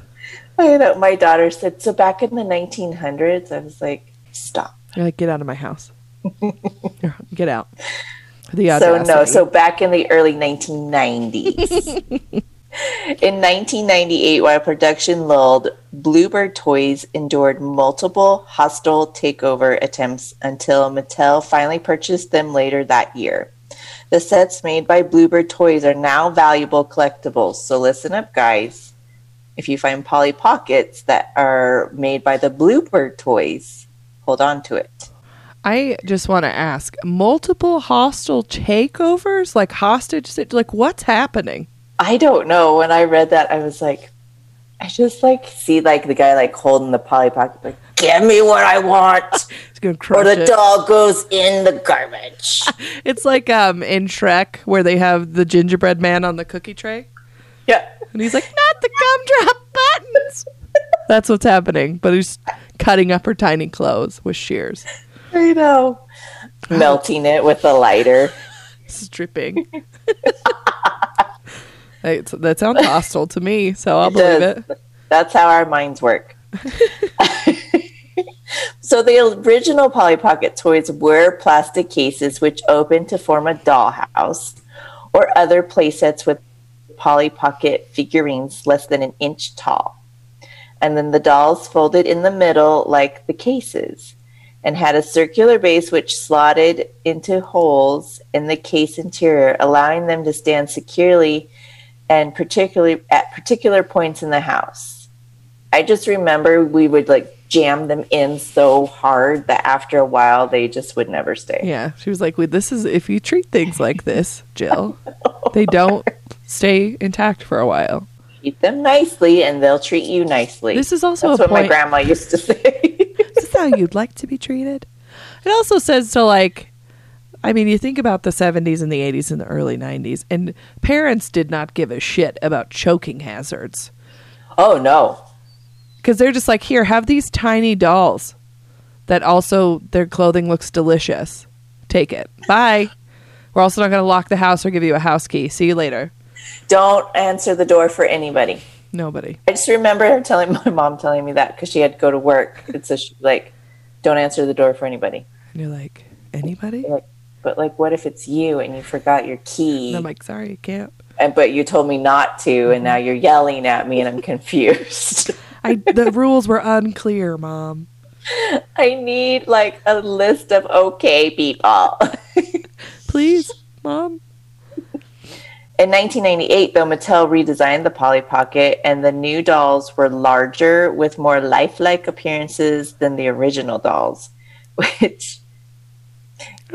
I know. My daughter said, so back in the 1900s, I was like, stop. You're like, get out of my house. get out. The So, no. So, back in the early 1990s. in 1998, while production lulled, Bluebird Toys endured multiple hostile takeover attempts until Mattel finally purchased them later that year. The sets made by Bluebird Toys are now valuable collectibles. So, listen up, guys. If you find Polly Pockets that are made by the Bluebird Toys, hold on to it. I just want to ask: multiple hostile takeovers, like hostage, like what's happening? I don't know. When I read that, I was like, I just like see like the guy like holding the Polly Pocket, like, give me what I want, It's gonna or the it. doll goes in the garbage. It's like um in Shrek where they have the gingerbread man on the cookie tray, yeah, and he's like, "Not the gumdrop buttons." That's what's happening, but he's cutting up her tiny clothes with shears, I know. Melting it with a lighter. stripping. That sounds hostile to me, so I'll It believe does. it. That's how our minds work. so the original Polly Pocket toys were plastic cases which opened to form a dollhouse or other playsets with Polly Pocket figurines less than an inch tall. And then the dolls folded in the middle like the cases. and had a circular base which slotted into holes in the case interior, allowing them to stand securely and particularly at particular points in the house. I just remember we would like jam them in so hard that after a while they just would never stay. Yeah, she was like, well, "This is if you treat things like this, Jill, they don't stay intact for a while." Treat them nicely, and they'll treat you nicely. This is also That's a what my grandma used to say. this Is how you'd like to be treated? It also says to like, I mean, you think about the 70s and the 80s and the early 90s, and parents did not give a shit about choking hazards oh no, because they're just like, here, have these tiny dolls that also their clothing looks delicious. Take it. Bye. We're also not going to lock the house or give you a house key. See you later. don't answer the door for anybody. Nobody. I just remember her telling my mom telling me that because she had to go to work. And so she like, don't answer the door for anybody. And you're like, anybody? Like, but like, what if it's you and you forgot your key? And I'm like, sorry, you can't. and but you told me not to, and mm-hmm. now you're yelling at me, and I'm confused. I the rules were unclear, mom. I need like a list of okay people. Please, mom. In 1998, though, Mattel redesigned the Polly Pocket, and the new dolls were larger with more lifelike appearances than the original dolls. Which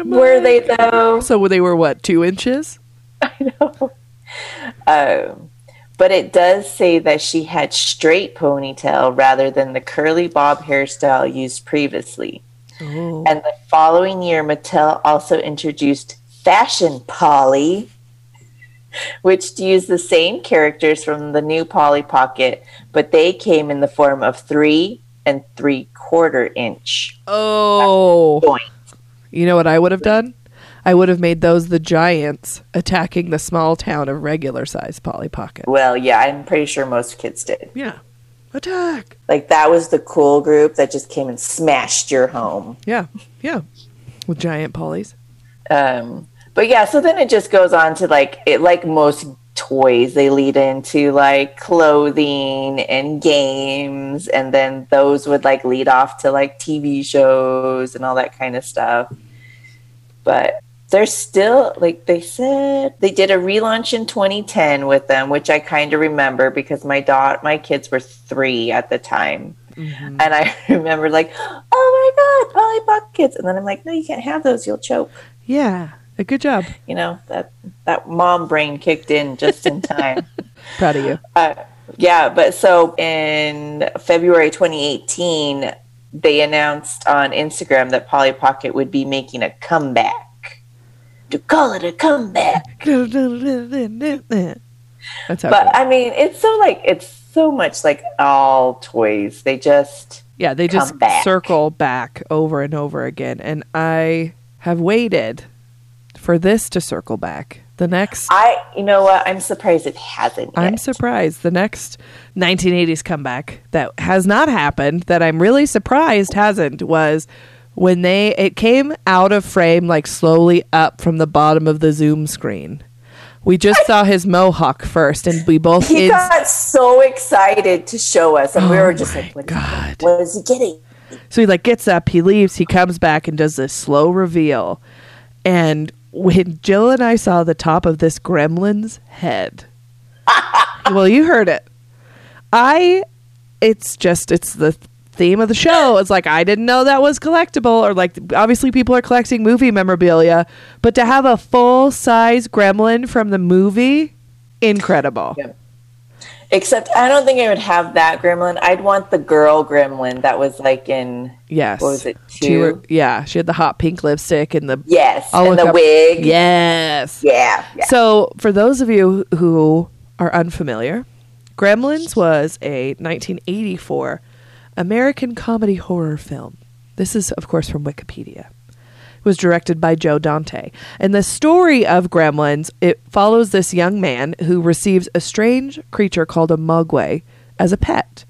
were they though? So they were what, two inches? I know. Um, but it does say that she had straight ponytail rather than the curly bob hairstyle used previously. Oh. And the following year, Mattel also introduced Fashion Polly, which used the same characters from the new Polly Pocket, but they came in the form of three and three quarter inch. Oh. You know what I would have done? I would have made those the giants attacking the small town of regular size Polly Pocket. Well, yeah, I'm pretty sure most kids did. Yeah. Attack. Like that was the cool group that just came and smashed your home. Yeah. Yeah. With giant Pollys. Um, but yeah, so then it just goes on to like it like most toys, they lead into like clothing and games, and then those would like lead off to like TV shows and all that kind of stuff. But they're still like they said they did a relaunch in 2010 with them, which I kind of remember because my dot my kids were three at the time. Mm-hmm. And I remember like, oh my god, Polly Pockets. And then I'm like, no, you can't have those, you'll choke Yeah. A good job. you know that that mom brain kicked in just in time Proud of you. Uh, yeah but so in february 2018 they announced on instagram that polly pocket would be making a comeback to call it a comeback That's how but i mean it's so like it's so much like all toys they just Yeah, they just back. circle back over and over again. And I have waited for this to circle back. The next i you know what i'm surprised it hasn't I'm surprised. The next 1980s comeback that has not happened, that I'm really surprised hasn't, was when they it came out of frame like slowly up from the bottom of the Zoom screen. We just saw his mohawk first, and we both he got so excited to show us and we Oh were just like what is, God. he, what is he getting So he like gets up, he leaves, he comes back and does this slow reveal. And when Jill and I saw the top of this gremlin's head, well, you heard it. I, it's just, it's the theme of the show. It's like, I didn't know that was collectible, or like, obviously people are collecting movie memorabilia, but to have a full size gremlin from the movie, incredible. Yeah. Except I don't think I would have that gremlin. I'd want the girl gremlin that was like in Yes. What was it, She were- two? yeah, she had the hot pink lipstick and the yes, I'll and the up- wig. Yes. Yeah, yeah. So, for those of you who are unfamiliar, Gremlins was a 1984 American comedy horror film. This is, of course, from Wikipedia. It was directed by Joe Dante. And the story of Gremlins, it follows this young man who receives a strange creature called a Mogwai as a pet,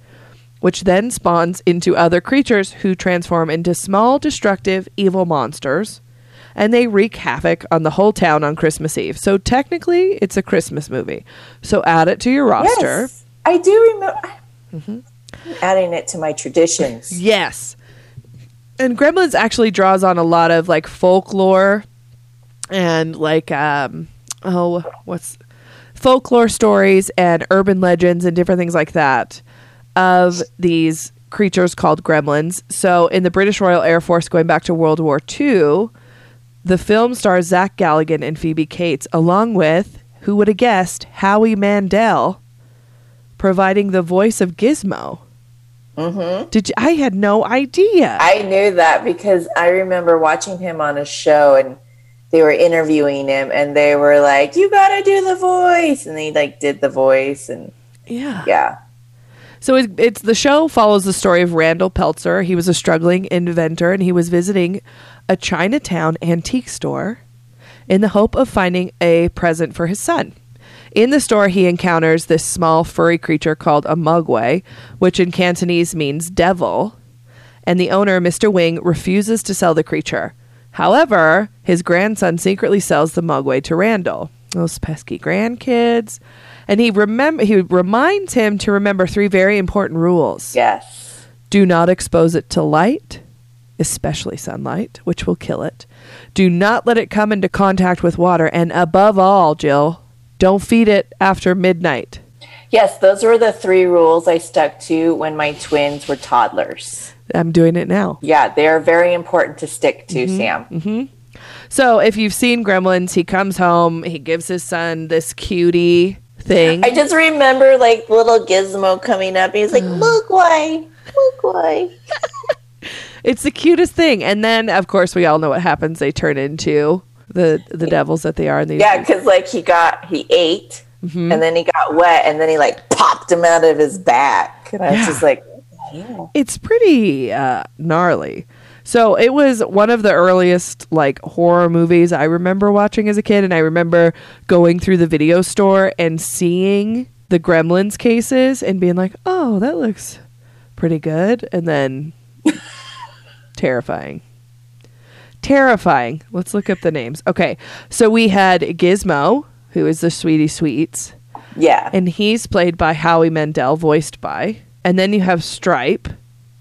which then spawns into other creatures who transform into small, destructive, evil monsters and they wreak havoc on the whole town on Christmas Eve. So technically, it's a Christmas movie. So add it to your roster. Yes, I do remember Mm-hmm. Adding it to my traditions. Yes. and Gremlins actually draws on a lot of like folklore and like um oh what's folklore stories and urban legends and different things like that of these creatures called gremlins. So in the British Royal Air Force going back to World War II, the film stars Zach Galligan and Phoebe Cates along with who would have guessed Howie Mandel providing the voice of Gizmo. Mm-hmm. Did you, I had no idea. I knew that because I remember watching him on a show and they were interviewing him and they were like, "You gotta do the voice," and he like did the voice and yeah. yeah. So it's, it's the show follows the story of Randall Peltzer. He was a struggling inventor and he was visiting a Chinatown antique store in the hope of finding a present for his son. In the store, he encounters this small furry creature called a mogwai, which in Cantonese means devil, and the owner, Mr. Wing, refuses to sell the creature. However, his grandson secretly sells the mogwai to Randall. Those pesky grandkids. And he remember he reminds him to remember three very important rules. Yes. Do not expose it to light, especially sunlight, which will kill it. Do not let it come into contact with water. And above all, Jill, don't feed it after midnight. Yes, those were the three rules I stuck to when my twins were toddlers. I'm doing it now. Yeah, they are very important to stick to, mm-hmm. Sam. Mm-hmm. So if you've seen Gremlins, he comes home, he gives his son this cutie thing. I just remember like little Gizmo coming up. He's like, "Look why, look why." It's the cutest thing. And then, of course, we all know what happens. They turn into the the devils that they are. In these Yeah, because like he got, he ate and then he got wet and then he like popped him out of his back. And I was Yeah. just like, it's pretty uh, gnarly. So it was one of the earliest like horror movies I remember watching as a kid, and I remember going through the video store and seeing the Gremlins cases and being like, "Oh, that looks pretty good," and then terrifying. Terrifying. Let's look up the names. Okay, so we had Gizmo, who is the Sweetie Sweets yeah. and he's played by Howie Mandel, voiced by. And then you have Stripe,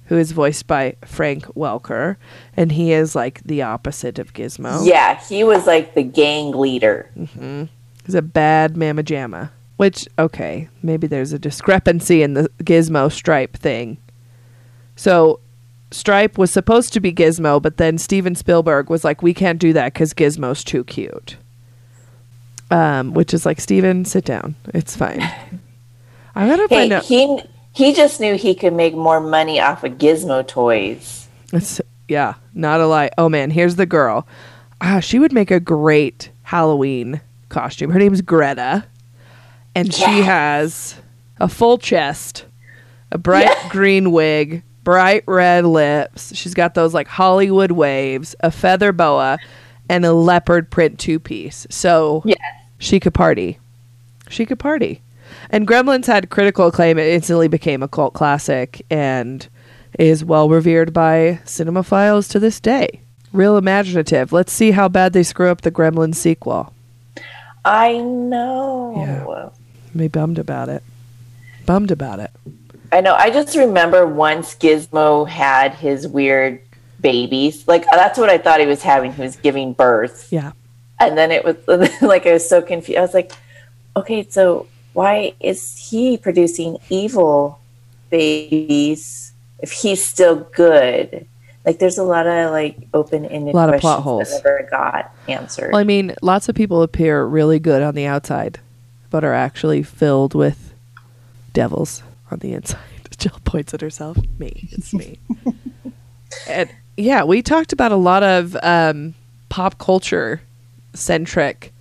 who is voiced by Frank Welker, and he is like the opposite of Gizmo. Yeah, he was like the gang leader. Mm-hmm. He's a bad mamma jamma. Which, okay, maybe there's a discrepancy in the Gizmo Stripe thing. So, Stripe was supposed to be Gizmo, but then Steven Spielberg was like, we can't do that because Gizmo's too cute. Um, which is like, Steven, sit down. It's fine. I gotta Hey, find out. he he just knew he could make more money off of Gizmo toys. It's yeah, not a lie. Oh man, here's the girl. Ah, she would make a great Halloween costume. Her name's Greta, and she has a full chest, a bright green wig, bright red lips. She's got those like Hollywood waves, a feather boa, and a leopard print two piece. So Yes. she could party. She could party. And Gremlins had critical acclaim. It instantly became a cult classic and is well revered by cinemaphiles to this day. Real imaginative. Let's see how bad they screw up the Gremlins sequel. I know. Yeah. Me bummed about it. Bummed about it. I know. I just remember once Gizmo had his weird babies. Like that's what I thought he was having. He was giving birth, Yeah. and then it was like I was so confused. I was like, okay, so why is he producing evil babies if he's still good? Like, there's a lot of like open-ended A lot of plot holes. that never got answered. Well, I mean, lots of people appear really good on the outside, but are actually filled with devils on the inside. Jill points at herself. Me. It's me. and yeah, we talked about a lot of um, pop culture centric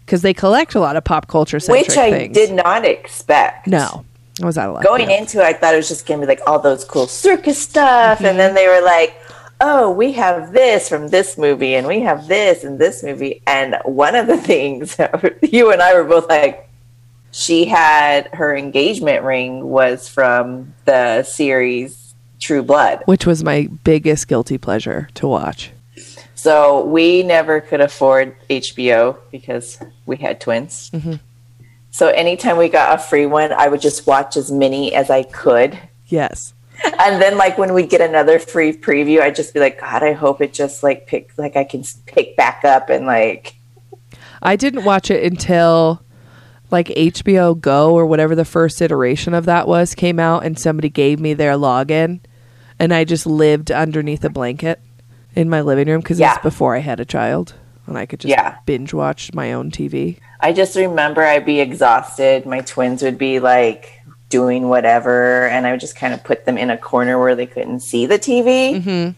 because they collect a lot of pop culture centric which I things. did not expect. No, I was out of luck. Going into it, I thought it was just going to be like all those cool circus stuff. And then they were like, oh, we have this from this movie, and we have this and this movie. And one of the things you and I were both like, she had her engagement ring was from the series True Blood. which was my biggest guilty pleasure to watch. So we never could afford HBO because we had twins. Mm-hmm. So anytime we got a free one, I would just watch as many as I could. Yes. and then like when we get another free preview, I'd just be like, God, I hope it just like pick like I can pick back up and like I didn't watch it until like HBO Go or whatever the first iteration of that was came out, and somebody gave me their login, and I just lived underneath a blanket in my living room because Yeah. it's before I had a child, and I could just Yeah. binge watch my own TV. I just remember I'd be exhausted. My twins would be like doing whatever, and I would just kind of put them in a corner where they couldn't see the TV Mm-hmm.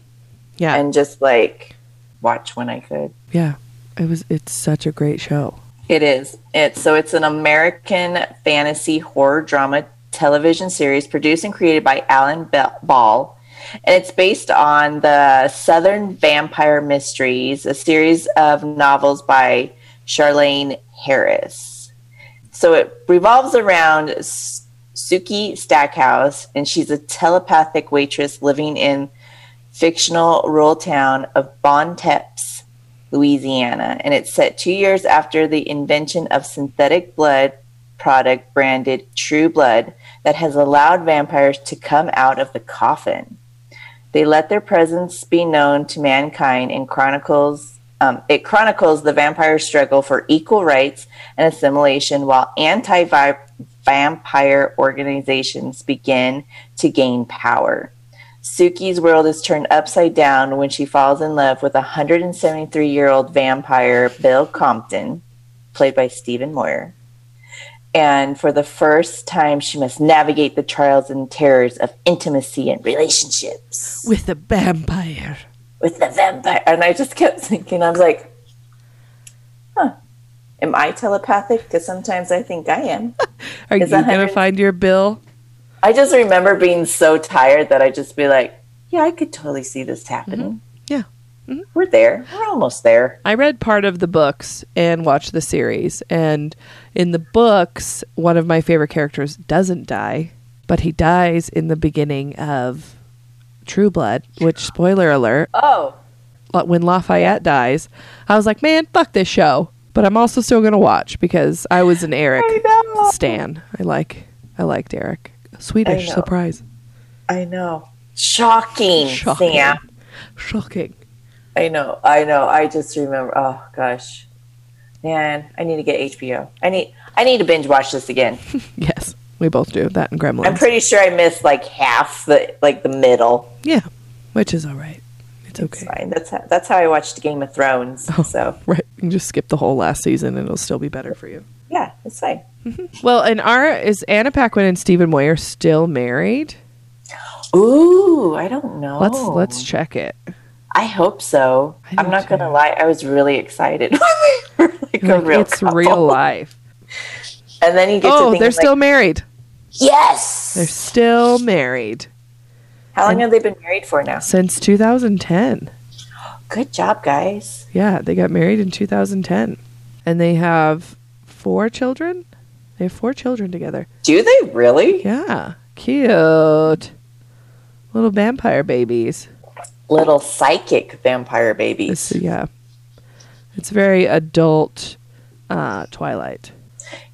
Yeah, and just like watch when I could. yeah. It was. It's such a great show. It is. It's so it's an American fantasy horror drama television series produced and created by Alan Ball. And it's based on the Southern Vampire Mysteries, a series of novels by Charlaine Harris. So it revolves around Sookie Stackhouse, and she's a telepathic waitress living in fictional rural town of Bon Temps, Louisiana, and it's set two years after the invention of synthetic blood product branded True Blood that has allowed vampires to come out of the coffin. They let their presence be known to mankind and chronicles. Um, it chronicles the vampire struggle for equal rights and assimilation while anti vampire organizations begin to gain power. Sookie's world is turned upside down when she falls in love with a 173 year old vampire, Bill Compton, played by Stephen Moyer. And for the first time, she must navigate the trials and terrors of intimacy and relationships With the vampire. with the vampire. And I just kept thinking, I was like, huh, am I telepathic? Because sometimes I think I am. Are you Is that gonna find your bill? I just remember being so tired that I just be like, yeah, I could totally see this happening. Yeah. We're there. We're almost there. I read part of the books and watched the series. And in the books, one of my favorite characters doesn't die, but he dies in the beginning of True Blood, which, spoiler alert, Oh, uh, when Lafayette dies, I was like, man, fuck this show. But I'm also still going to watch because I was an Eric I stan. I like, I liked Eric. Swedish know. surprise. I know. Shocking, Shocking. Sam. Shocking. I know. I know. I just remember. Oh gosh, man, I need to get HBO. I need. I need to binge watch this again. Yes, we both do that in Gremlins. I'm pretty sure I missed like half the like the middle. yeah, which is all right. It's It's okay. fine. That's how, that's how I watched Game of Thrones. Oh. So Right. You can just skip the whole last season and it'll still be better for you. Yeah, it's fine. Mm-hmm. Well, and our is Anna Paquin and Stephen Moyer still married? Ooh, I don't know. Let's let's check it. I hope so. I I'm not gonna lie. I was really excited when they were like, a Like, real it's couple. real life. And then you get to Oh, think they're like, still married. yes. They're still married How long have they been married for now? since 2010. Good job, guys. Yeah, they got married in 2010. And they have four children? They have four children together. Do they really? Yeah. Cute. Little vampire babies. Little psychic vampire babies. It's, yeah. It's very adult uh, Twilight.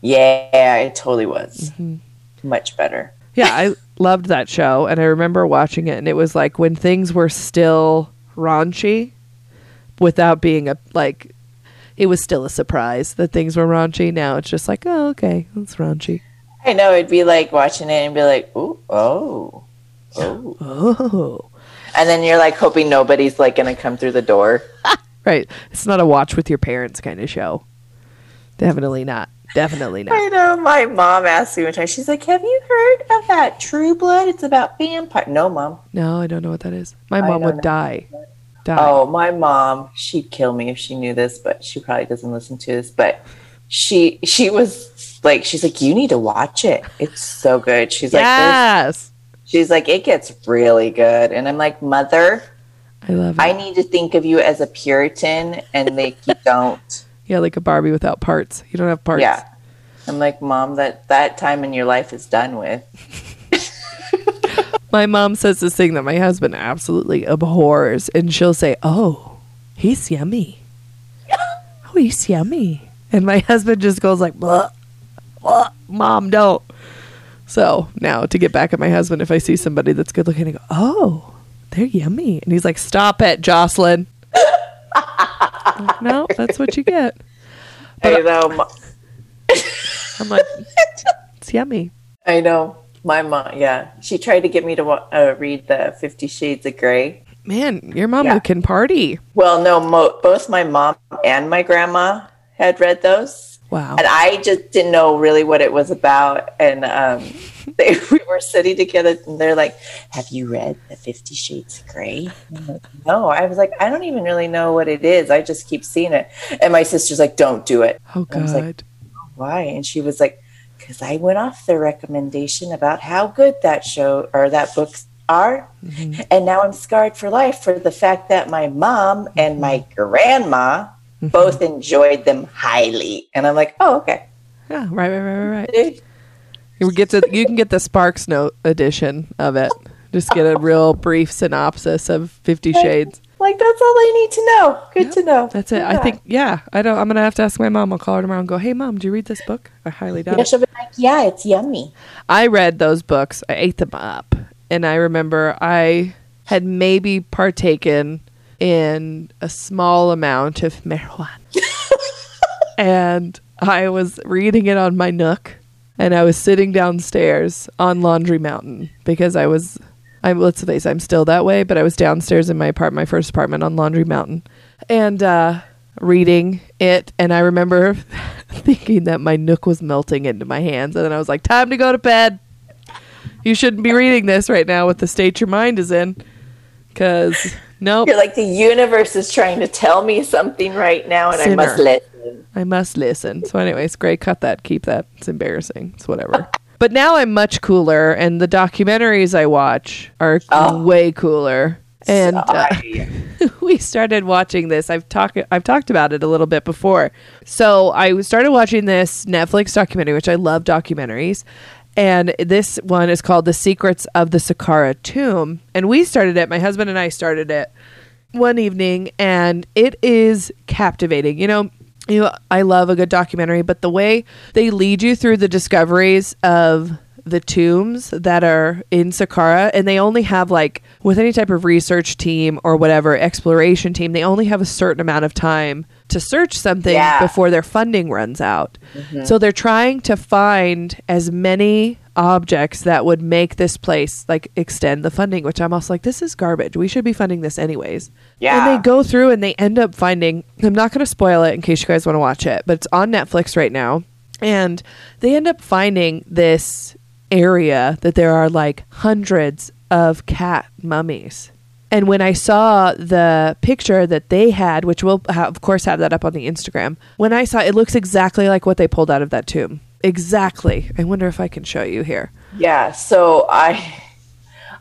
Yeah, it totally was. Mm-hmm. Much better. Yeah, I loved that show, and I remember watching it, and it was like when things were still raunchy, without being a like, it was still a surprise that things were raunchy. Now it's just like, oh, okay, it's raunchy. I know it'd be like watching it and be like, ooh, oh, oh, Oh, and then you're like hoping nobody's like gonna come through the door. right. It's not a watch with your parents kind of show. Definitely not. Definitely not. I know. My mom asked me one time. She's like, "Have you heard of that True Blood? It's about vampire." No, mom. No, I don't know what that is. My I mom would die. Oh, my mom. She'd kill me if she knew this, but she probably doesn't listen to this. But she she was like, she's like, "You need to watch it. It's so good." She's like, yes. She's like, it gets really good. And I'm like, Mother, I love it. I need to think of you as a Puritan and like you don't. yeah, like a Barbie without parts. You don't have parts. Yeah. I'm like, Mom, that that time in your life is done with. My mom says this thing that my husband absolutely abhors, and she'll say, "Oh, he's yummy. Oh, he's yummy." And my husband just goes like, "Blah, blah, "Mom, don't." So now to get back at my husband, if I see somebody that's good looking, I go, oh, they're yummy. And he's like, stop it, Jocelyn. Like, no, that's what you get. I know. I'm like, it's yummy. I know. My mom, yeah, she tried to get me to uh, read the Fifty Shades of Grey. Man, your mama Yeah. can party. Well, no, mo- both my mom and my grandma had read those, Wow. and I just didn't know really what it was about. And um, they we were sitting together, and they're like, "Have you read the Fifty Shades of Grey?" Like, no, I was like, I don't even really know what it is. I just keep seeing it, and my sister's like, "Don't do it." Oh, I was like, God. why? And she was like, because I went off the recommendation about how good that show or that books are. Mm-hmm. And now I'm scarred for life for the fact that my mom and my mm-hmm. grandma mm-hmm. both enjoyed them highly. And I'm like, oh, okay. yeah, right, right, right, right, right. You get to you can get the Sparks Note edition of it. Just get a real brief synopsis of Fifty Shades. Like, that's all I need to know. Good Yep, to know. That's it. I think yeah. I don't. I'm gonna have to ask my mom. I'll call her tomorrow and go, "Hey, mom, do you read this book?" I highly doubt Yeah, it. she'll be like, yeah, it's yummy. I read those books. I ate them up, and I remember I had maybe partaken in a small amount of marijuana, and I was reading it on my Nook, and I was sitting downstairs on Laundry Mountain because I was. I let's face, it, I'm still that way, but I was downstairs in my apartment, my first apartment on Laundry Mountain, and uh, reading it, and I remember thinking that my Nook was melting into my hands, and then I was like, "Time to go to bed." You shouldn't be reading this right now with the state your mind is in, because nope, You're like, the universe is trying to tell me something right now, and I must listen. I must listen. So, anyways, great. Cut that. Keep that. It's embarrassing. It's whatever. But now I'm much cooler, and the documentaries I watch are Oh. way cooler. And uh, we started watching this. I've talked I've talked about it a little bit before. So I started watching this Netflix documentary, which I love documentaries. And this one is called The Secrets of the Saqqara Tomb. And we started it, my husband and I started it one evening, and it is captivating. You know, you know, I love a good documentary, but the way they lead you through the discoveries of the tombs that are in Saqqara, and they only have like with any type of research team or whatever exploration team, they only have a certain amount of time to search something Yeah. before their funding runs out. Mm-hmm. So they're trying to find as many objects that would make this place like extend the funding, which I'm also like, this is garbage. We should be funding this anyways. Yeah. And they go through and they end up finding, I'm not going to spoil it in case you guys want to watch it, but it's on Netflix right now. And they end up finding this area that there are like hundreds of cat mummies. And when I saw the picture that they had, which we'll ha- of course have that up on the Instagram, when I saw it looks exactly like what they pulled out of that tomb. Exactly. I wonder if I can show you here. Yeah, so I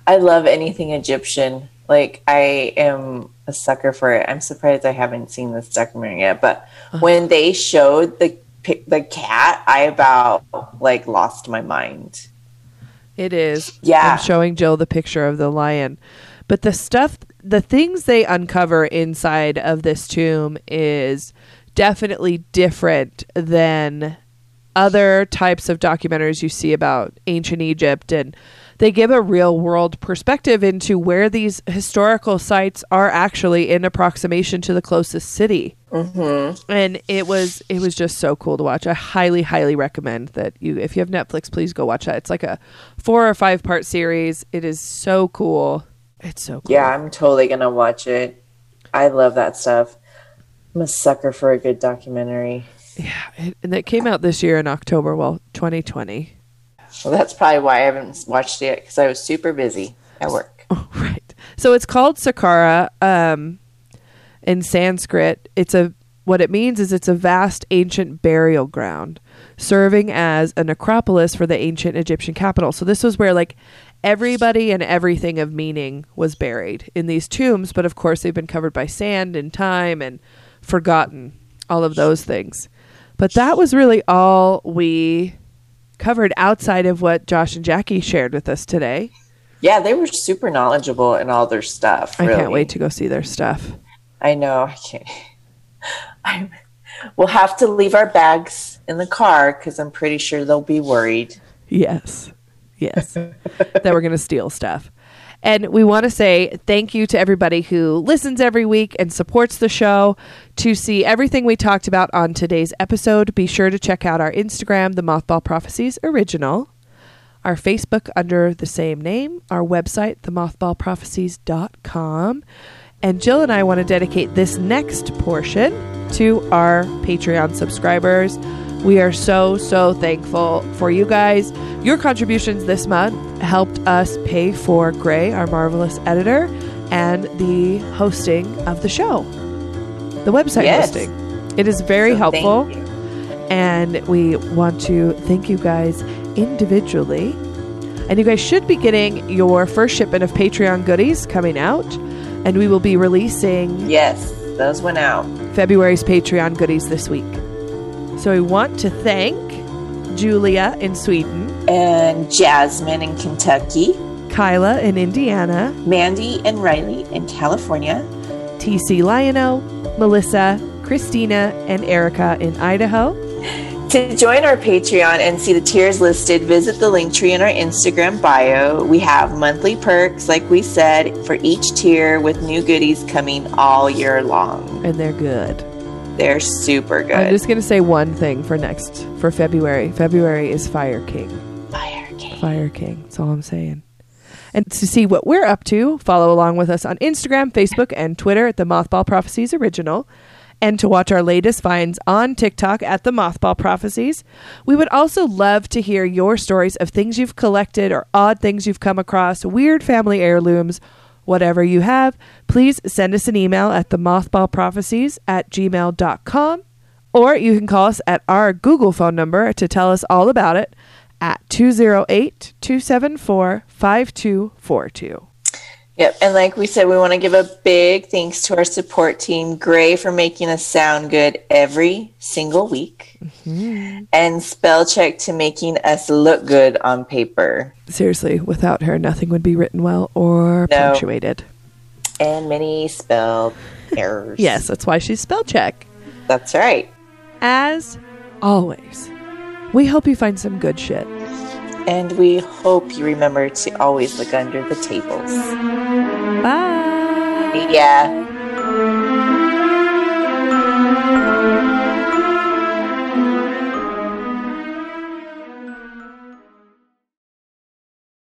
I love anything Egyptian. Like I am a sucker for it. I'm surprised I haven't seen this documentary yet, but when they showed the the cat, I about like lost my mind. It is. Yeah. I'm showing Jill the picture of the lion. But the stuff, the things they uncover inside of this tomb is definitely different than other types of documentaries you see about ancient Egypt. And they give a real world perspective into where these historical sites are actually in approximation to the closest city mm-hmm. and it was it was just so cool to watch. I highly highly recommend that you if you have Netflix, please go watch that. It's like a four or five part series. It is so cool. It's so cool. Yeah, I'm totally gonna watch it. I love that stuff. I'm a sucker for a good documentary. yeah. It, and it came out this year in October. Well, 2020. Well, that's probably why I haven't watched it because I was super busy at work. right. So it's called Saqqara. Um, in Sanskrit, it's a what it means is it's a vast ancient burial ground, serving as a necropolis for the ancient Egyptian capital. So this was where like everybody and everything of meaning was buried in these tombs, but of course they've been covered by sand and time and forgotten all of those things. But that was really all we covered outside of what Josh and Jackie shared with us today. Yeah, they were super knowledgeable in all their stuff. I can't wait to go see their stuff. I know. I can't. I we'll have to leave our bags in the car because I'm pretty sure they'll be worried. Yes. Yes. that we're going to steal stuff. And we want to say thank you to everybody who listens every week and supports the show. To see everything we talked about on today's episode, be sure to check out our Instagram, The Mothball Prophecies Original, our Facebook under the same name, our website, themothballprophecies.com. And Jill and I want to dedicate this next portion to our Patreon subscribers. We are so, so thankful for you guys. Your contributions this month helped us pay for Grae, our marvelous editor, and the hosting of the show, the website Yes. hosting. It is very So helpful. And we want to thank you guys individually. And you guys should be getting your first shipment of Patreon goodies coming out. And we will be releasing Yes, those went out. February's Patreon goodies this week. So we want to thank Julia in Sweden, And Jasmine in Kentucky, Kyla in Indiana, Mandy and Riley in California, TC Lionel, Melissa, Christina, and Erica in Idaho. To join our Patreon and see the tiers listed, visit the link tree in our Instagram bio. We have monthly perks, like we said, for each tier with new goodies coming all year long. And they're good. They're super good. I'm just going to say one thing for next, for February. February is Fire King. Fire King. Fire King. That's all I'm saying. And to see what we're up to, follow along with us on Instagram, Facebook, and Twitter at the Mothball Prophecies Original. And to watch our latest finds on TikTok at the Mothball Prophecies. We would also love to hear your stories of things you've collected or odd things you've come across, weird family heirlooms, whatever you have. Please send us an email at the mothballprophecies at gmail.com or you can call us at our Google phone number to tell us all about it at 208 274 5242. Yep. And like we said, we want to give a big thanks to our support team, Grae, for making us sound good every single week, mm-hmm. and Spellcheck to making us look good on paper. Seriously, without her, nothing would be written well or No. punctuated. And many spell errors. Yes, that's why she's spell check. That's right. As always, we hope you find some good shit and we hope you remember to always look under the tables. Bye. Yeah.